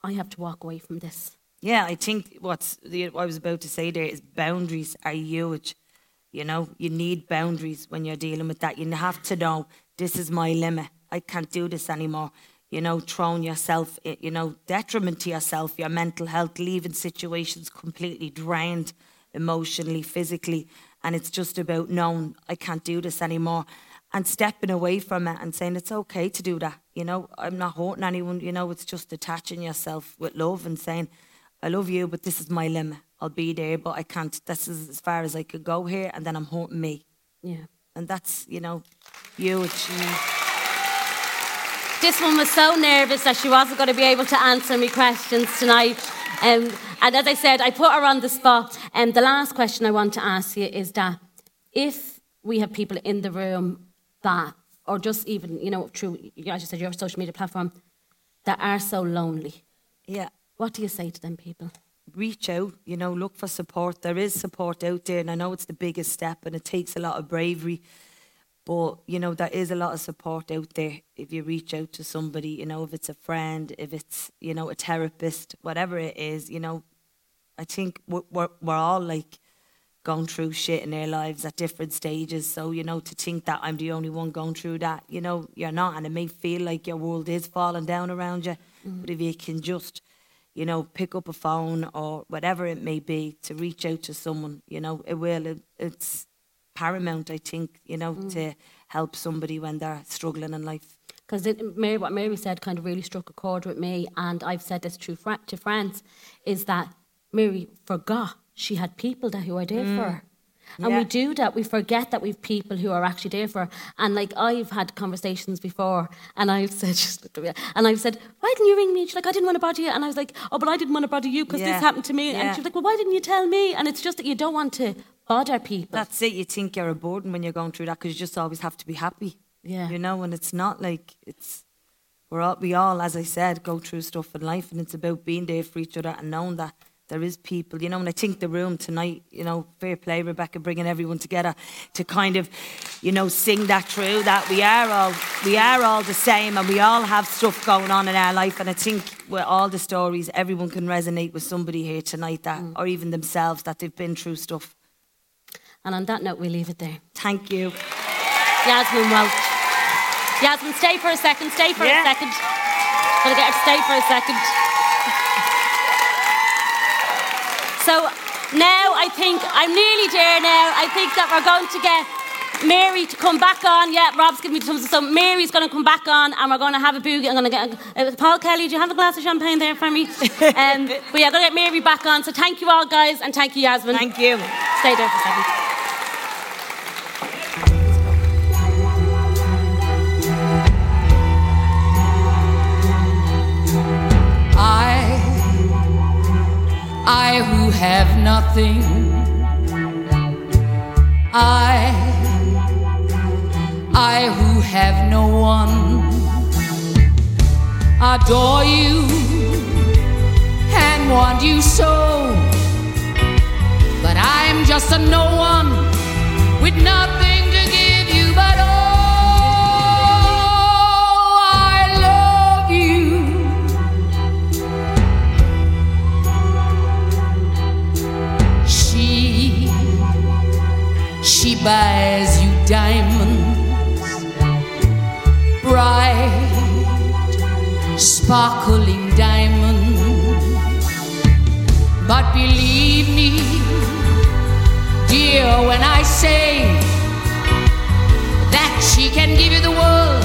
I have to walk away from this? Yeah, I think what's the, what I was about to say there is boundaries are huge. You know, you need boundaries when you're dealing with that. You have to know this is my limit. I can't do this anymore. You know, throwing yourself, eh, you know, detriment to yourself, your mental health, leaving situations completely drained emotionally, physically. And it's just about knowing I can't do this anymore and stepping away from it and saying it's okay to do that. You know, I'm not hurting anyone. You know, it's just attaching yourself with love and saying, I love you, but this is my limit. I'll be there, but I can't. This is as far as I could go here, and then I'm hurting me. Yeah. and that's you know huge. This one was so nervous that she wasn't going to be able to answer me questions tonight. Um, and as I said, I put her on the spot. And the last question I want to ask you is that if we have people in the room that, or just even, you know, through, as you said, your social media platform, that are so lonely, Yeah. what do you say to them people? Reach out, you know, look for support. There is support out there, and I know it's the biggest step and it takes a lot of bravery. But, you know, there is a lot of support out there if you reach out to somebody, you know, if it's a friend, if it's, you know, a therapist, whatever it is, you know, I think we're, we're, we're all like going through shit in our lives at different stages. So, you know, to think that I'm the only one going through that, you know, you're not. And it may feel like your world is falling down around you. But mm. if you can just, you know, pick up a phone or whatever it may be to reach out to someone, you know, it will. It, it's paramount, I think, you know, mm. to help somebody when they're struggling in life. Because Mary, what Mary said kind of really struck a chord with me, and I've said this to, fr- to friends, is that Mary forgot she had people that who are there for mm. her. And Yeah. we do that, we forget that we've people who are actually there for. And like I've had conversations before, and I've said, just looked at me, and I've said, why didn't you ring me? She's like, I didn't want to bother you. And I was like, oh, but I didn't want to bother you because Yeah. this happened to me. Yeah. And she's like, well, why didn't you tell me? And it's just that you don't want to bother people. That's it. You think you're a burden when you're going through that because you just always have to be happy. Yeah. You know, and it's not like it's. We're all, we all, as I said, go through stuff in life, and it's about being there for each other and knowing that there is people, you know. And I think the room tonight, you know, fair play, Rebecca, bringing everyone together to kind of, you know, sing that through. That we are all, we are all the same, and we all have stuff going on in our life. And I think with all the stories, everyone can resonate with somebody here tonight that, mm. or even themselves, that they've been through stuff. And on that note, we leave it there. Thank you. Yasmin Welch. Yasmin, stay for a second. Stay for Yeah. a second. Gonna get her stay for a second. So now I think I'm nearly there. Now I think that we're going to get Mary to come back on. Yeah, Rob's giving me some. So Mary's going to come back on, and we're going to have a boogie. I'm going to get uh, Paul Kelly. Do you have a glass of champagne there for me? um, but yeah, I'm going to get Mary back on. So thank you all, guys, and thank you, Yasmin. Thank you. Stay there for a second. I who have nothing, I, I who have no one, adore you and want you so. But I'm just a no one with nothing to give you but oh, sparkling diamonds. But believe me, dear, when I say that she can give you the world,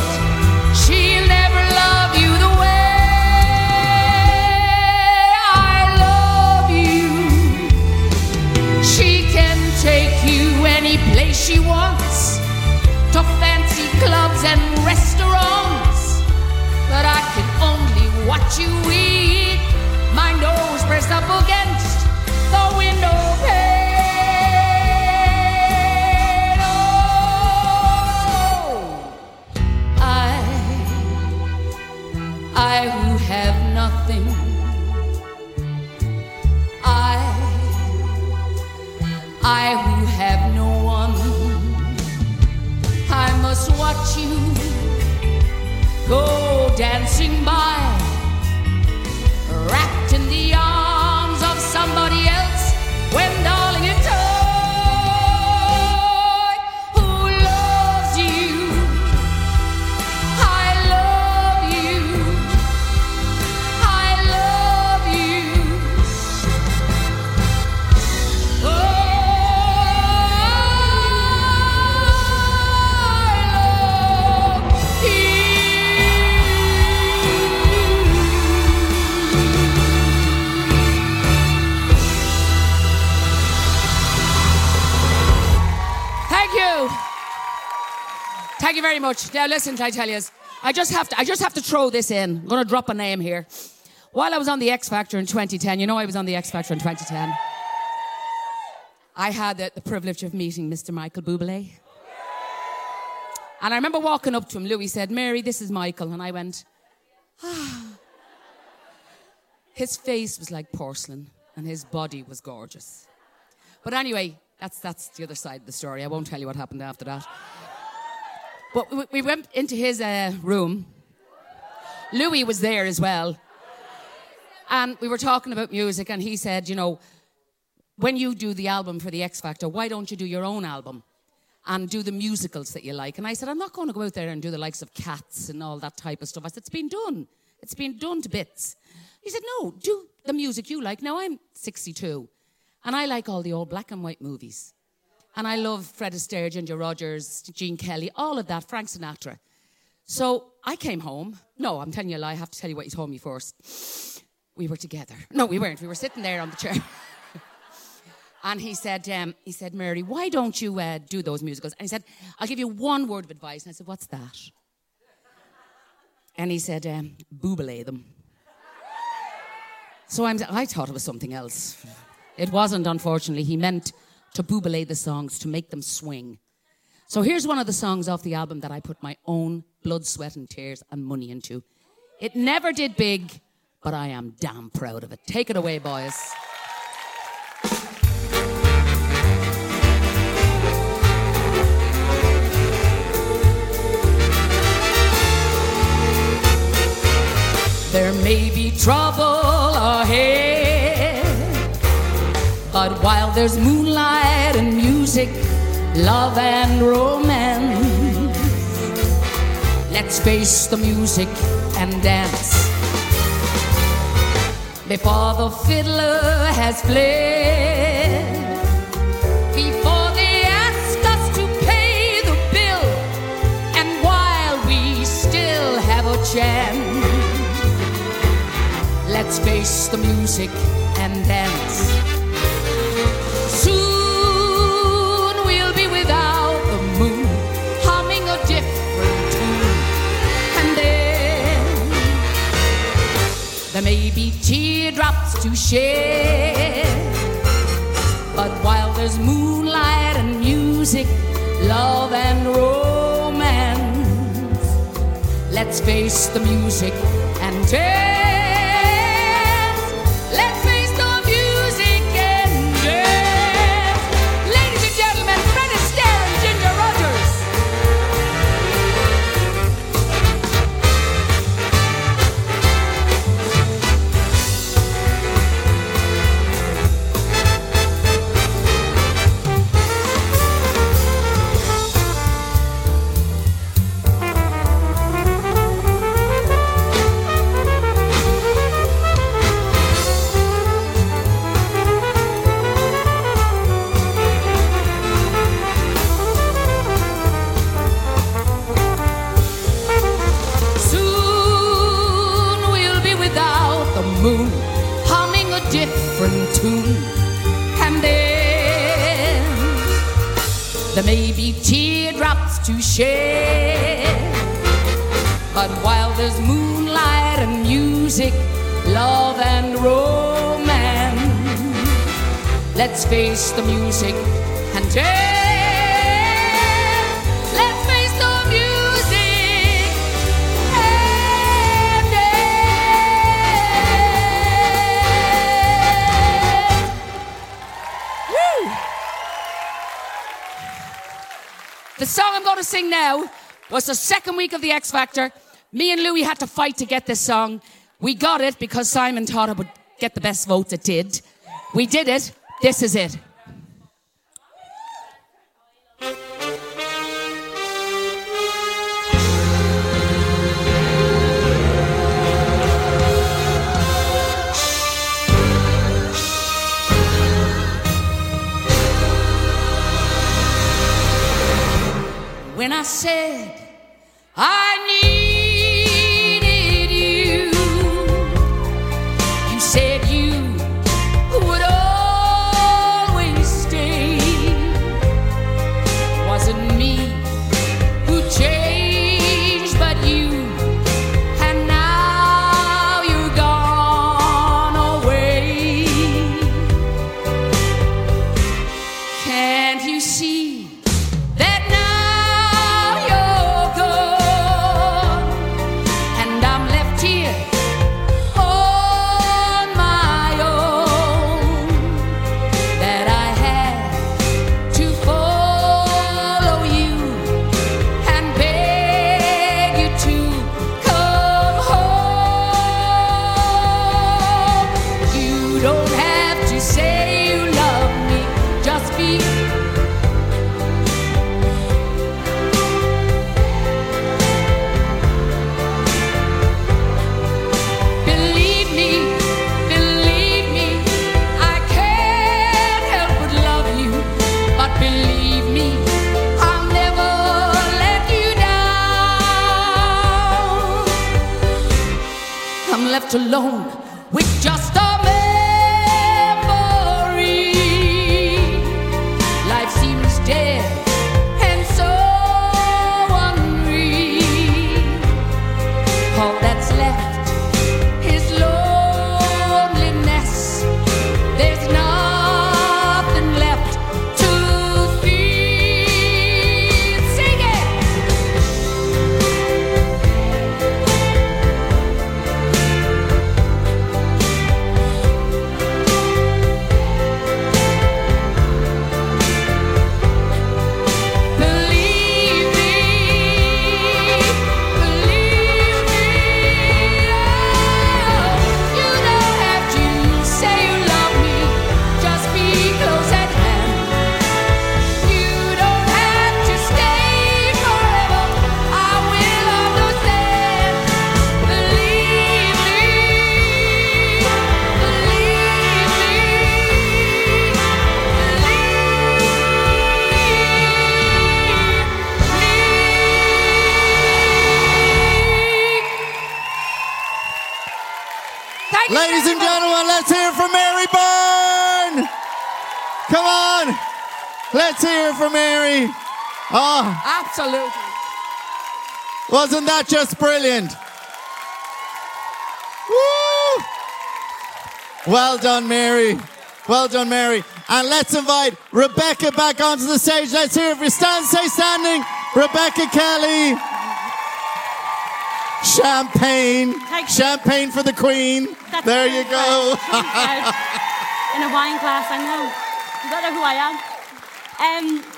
much. Now listen, I tell you, I just have to. I just have to throw this in. I'm to drop a name here. While I was on the X Factor in 2010, you know I was on the X Factor in 2010. I had the, the privilege of meeting Mr. Michael Bublé. And I remember walking up to him. Louis said, "Mary, this is Michael," and I went, "Ah." His face was like porcelain, and his body was gorgeous. But anyway, that's that's the other side of the story. I won't tell you what happened after that. But we, we went into his uh, room. Louis was there as well. And we were talking about music, and he said, You know, when you do the album for the X Factor, why don't you do your own album and do the musicals that you like? And I said, I'm not going to go out there and do the likes of Cats and all that type of stuff. I said, It's been done. It's been done to bits. He said, No, do the music you like. Now I'm 62, and I like all the old black and white movies. And I love Fred Astaire, Ginger Rogers, Gene Kelly, all of that, Frank Sinatra. So I came home. No, I'm telling you a lie. I have to tell you what he told me first. We were together. No, we weren't. We were sitting there on the chair. and he said, um, he said, Mary, why don't you uh, do those musicals? And he said, I'll give you one word of advice. And I said, what's that? And he said, um, boobalay them. So I'm, I thought it was something else. It wasn't, unfortunately. He meant to boobalay the songs, to make them swing. So here's one of the songs off the album that I put my own blood, sweat, and tears and money into. It never did big, but I am damn proud of it. Take it away, boys. There may be trouble ahead, but while there's moonlight and music, love and romance, let's face the music and dance. Before the fiddler has fled, before they ask us to pay the bill, and while we still have a chance. Let's face the music may be teardrops to shed. But while there's moonlight and music, love and romance, let's face the music and dance. Face the music and dance. Let's face the music and dance. Woo! The song I'm going to sing now was the second week of the X Factor. Me and Louis had to fight to get this song. We got it because Simon thought it would get the best votes. It did. We did it. This is it. When I said I needed wasn't that just brilliant? Woo! Well done, Mary. Well done, Mary. And let's invite Rebecca back onto the stage. Let's hear if you stand, stay standing. Rebecca Kelly. Champagne. Champagne for the Queen. That's there you go. in a wine glass, I know. You don't know who I am. Um,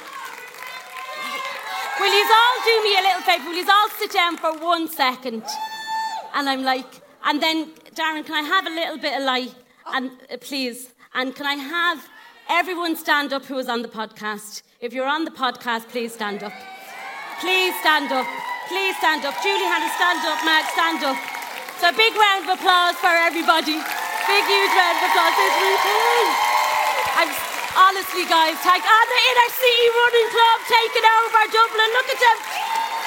will you all do me a little favour? Will you all sit down for one second? And I'm like, and then, Darren, can I have a little bit of light? And uh, please, and can I have everyone stand up who was on the podcast? If you're on the podcast, please stand up. Please stand up. Please stand up. Julie Hannah, stand up. Mark, stand up. So big round of applause for everybody. Big, huge round of applause. I'm honestly, guys, thank and the City Running Club taking over Dublin. Look at them.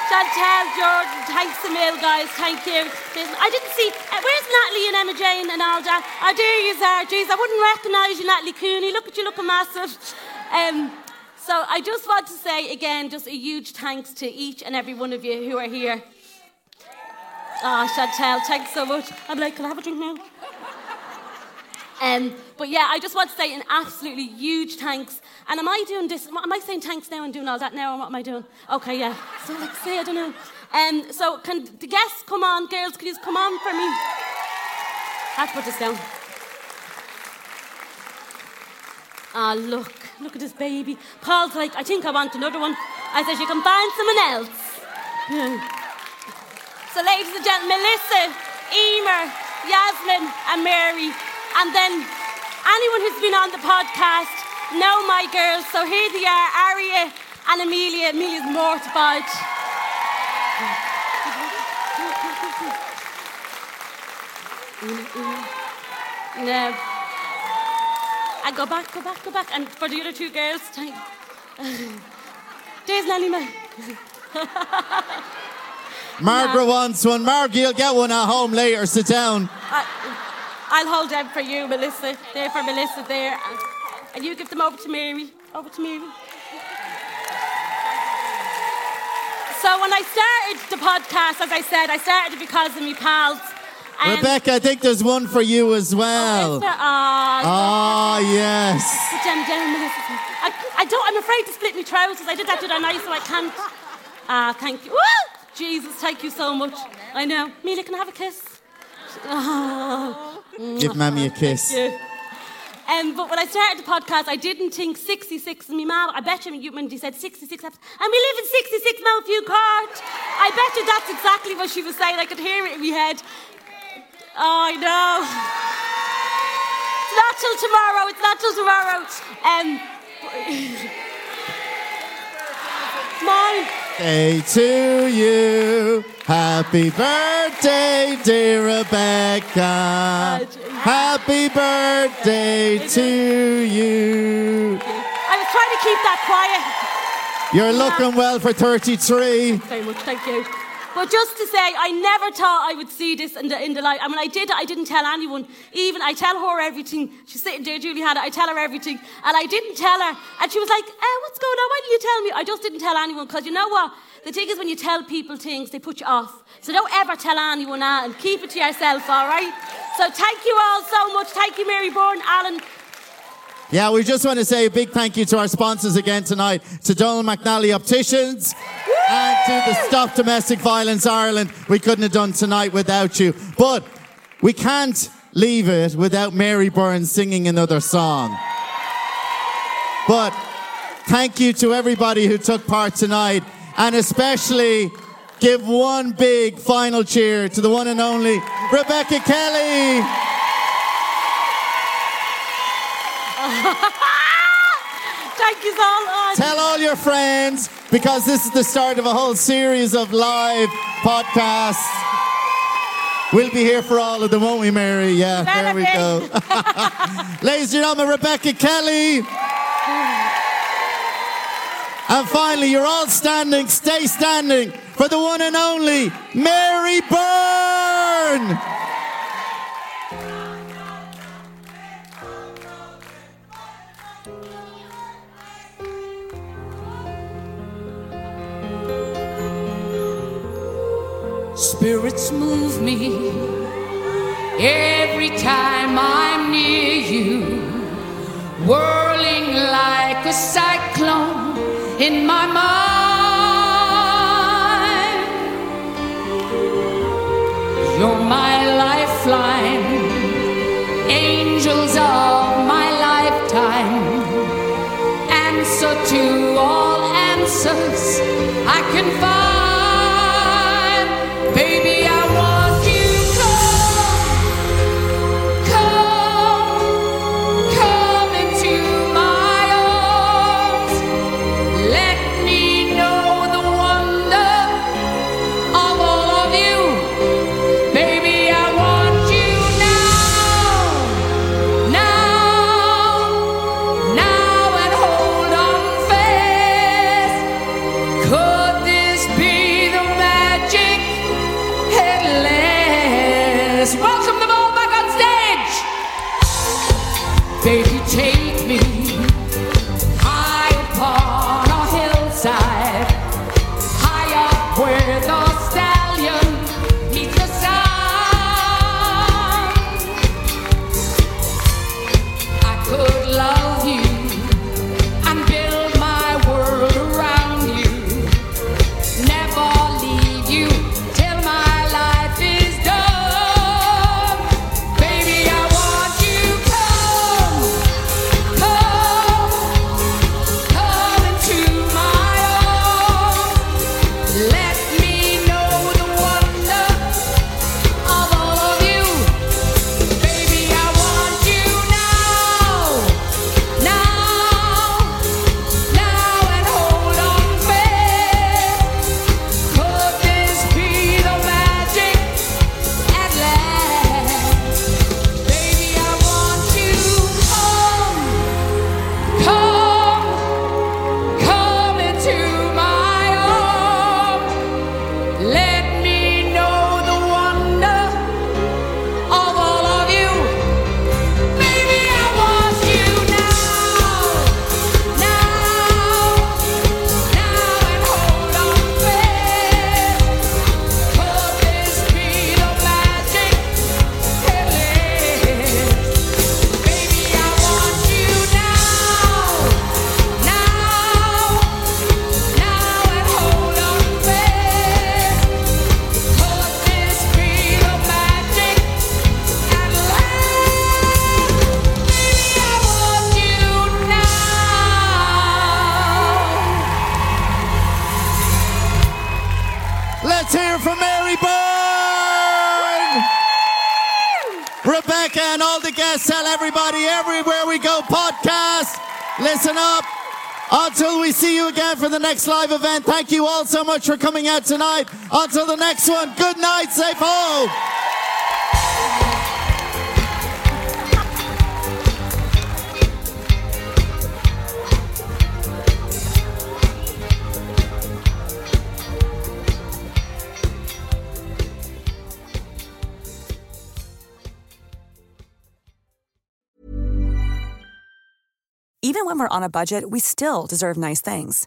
Chantel, Jordan, thanks a mil, guys. Thank you. I didn't see. Uh, where's Natalie and Emma Jane and that? I do you are. Jeez, I wouldn't recognise you, Natalie Cooney. Look at you, looking massive. Um, so I just want to say again, just a huge thanks to each and every one of you who are here. Ah, Chantel, thanks so much. I'm like, can I have a drink now? Um, but yeah, I just want to say an absolutely huge thanks. And am I doing this? Am I saying thanks now and doing all that now, And what am I doing? Okay, yeah. So like, say I don't know. Um, so can the guests come on, girls? Can you come on for me? Have to put this down. Ah, look, look at this baby. Paul's like, I think I want another one. I said, you can find someone else. so, ladies and gentlemen, Melissa, Emer, Yasmin, and Mary, and then anyone who's been on the podcast know my girls. So here they are, Aria and Amelia. Amelia's mortified. No. And go back, go back, go back. And for the other two girls, thank. There's Nelly May. Margaret wants one. Margaret, you'll get one at home later. Sit down. I, I'll hold them for you, Melissa. There for Melissa there. And, and you give them over to Mary. Over to Mary. So when I started the podcast, as I said, I started it because of my pals. Um, Rebecca, I think there's one for you as well. Is there- Aw, Ah, yes. Put them Melissa. I, I don't. I'm afraid to split my trousers. I did that to their night, so I can't. Ah, thank you. Woo! Jesus, thank you so much. I know. Mila, can I have a kiss? Oh. Give Mammy a kiss. Um, but when I started the podcast, I didn't think 66. And my mum, I bet you when he said 66 episodes, and we live in 66 Mountfew Court. I bet you that's exactly what she was saying. I could hear it in my head. Oh, I know. It's not till tomorrow. It's not till tomorrow. Um, mine. Day to you. Happy birthday, dear Rebecca. Happy birthday to you. I was trying to keep that quiet. You're looking well for 33. Very much, thank you. But just to say, I never thought I would see this in the in the light. I mean, I did. I didn't tell anyone. Even I tell her everything. She's sitting there. Julie had it. I tell her everything, and I didn't tell her. And she was like, eh, "What's going on? Why didn't you tell me?" I just didn't tell anyone because you know what? The thing is, when you tell people things, they put you off. So don't ever tell anyone that, and keep it to yourself. All right. So thank you all so much. Thank you, Mary Byrne, Alan. Yeah, we just want to say a big thank you to our sponsors again tonight, to Donald McNally Opticians and to the Stop Domestic Violence Ireland. We couldn't have done tonight without you. But we can't leave it without Mary Byrne singing another song. But thank you to everybody who took part tonight, and especially give one big final cheer to the one and only Rebecca Kelly. Thank you so much. Tell all your friends because this is the start of a whole series of live podcasts. We'll be here for all of them, won't we, Mary? Yeah, there we go. Ladies and gentlemen, Rebecca Kelly. And finally, you're all standing, stay standing for the one and only Mary Byrne. Spirits move me every time I'm near you, whirling like a cyclone in my mind. You're my lifeline, angels of my lifetime, answer to all answers I can find. The next live event, thank you all so much for coming out tonight. Until the next one, good night, safe home. Even when we're on a budget, we still deserve nice things.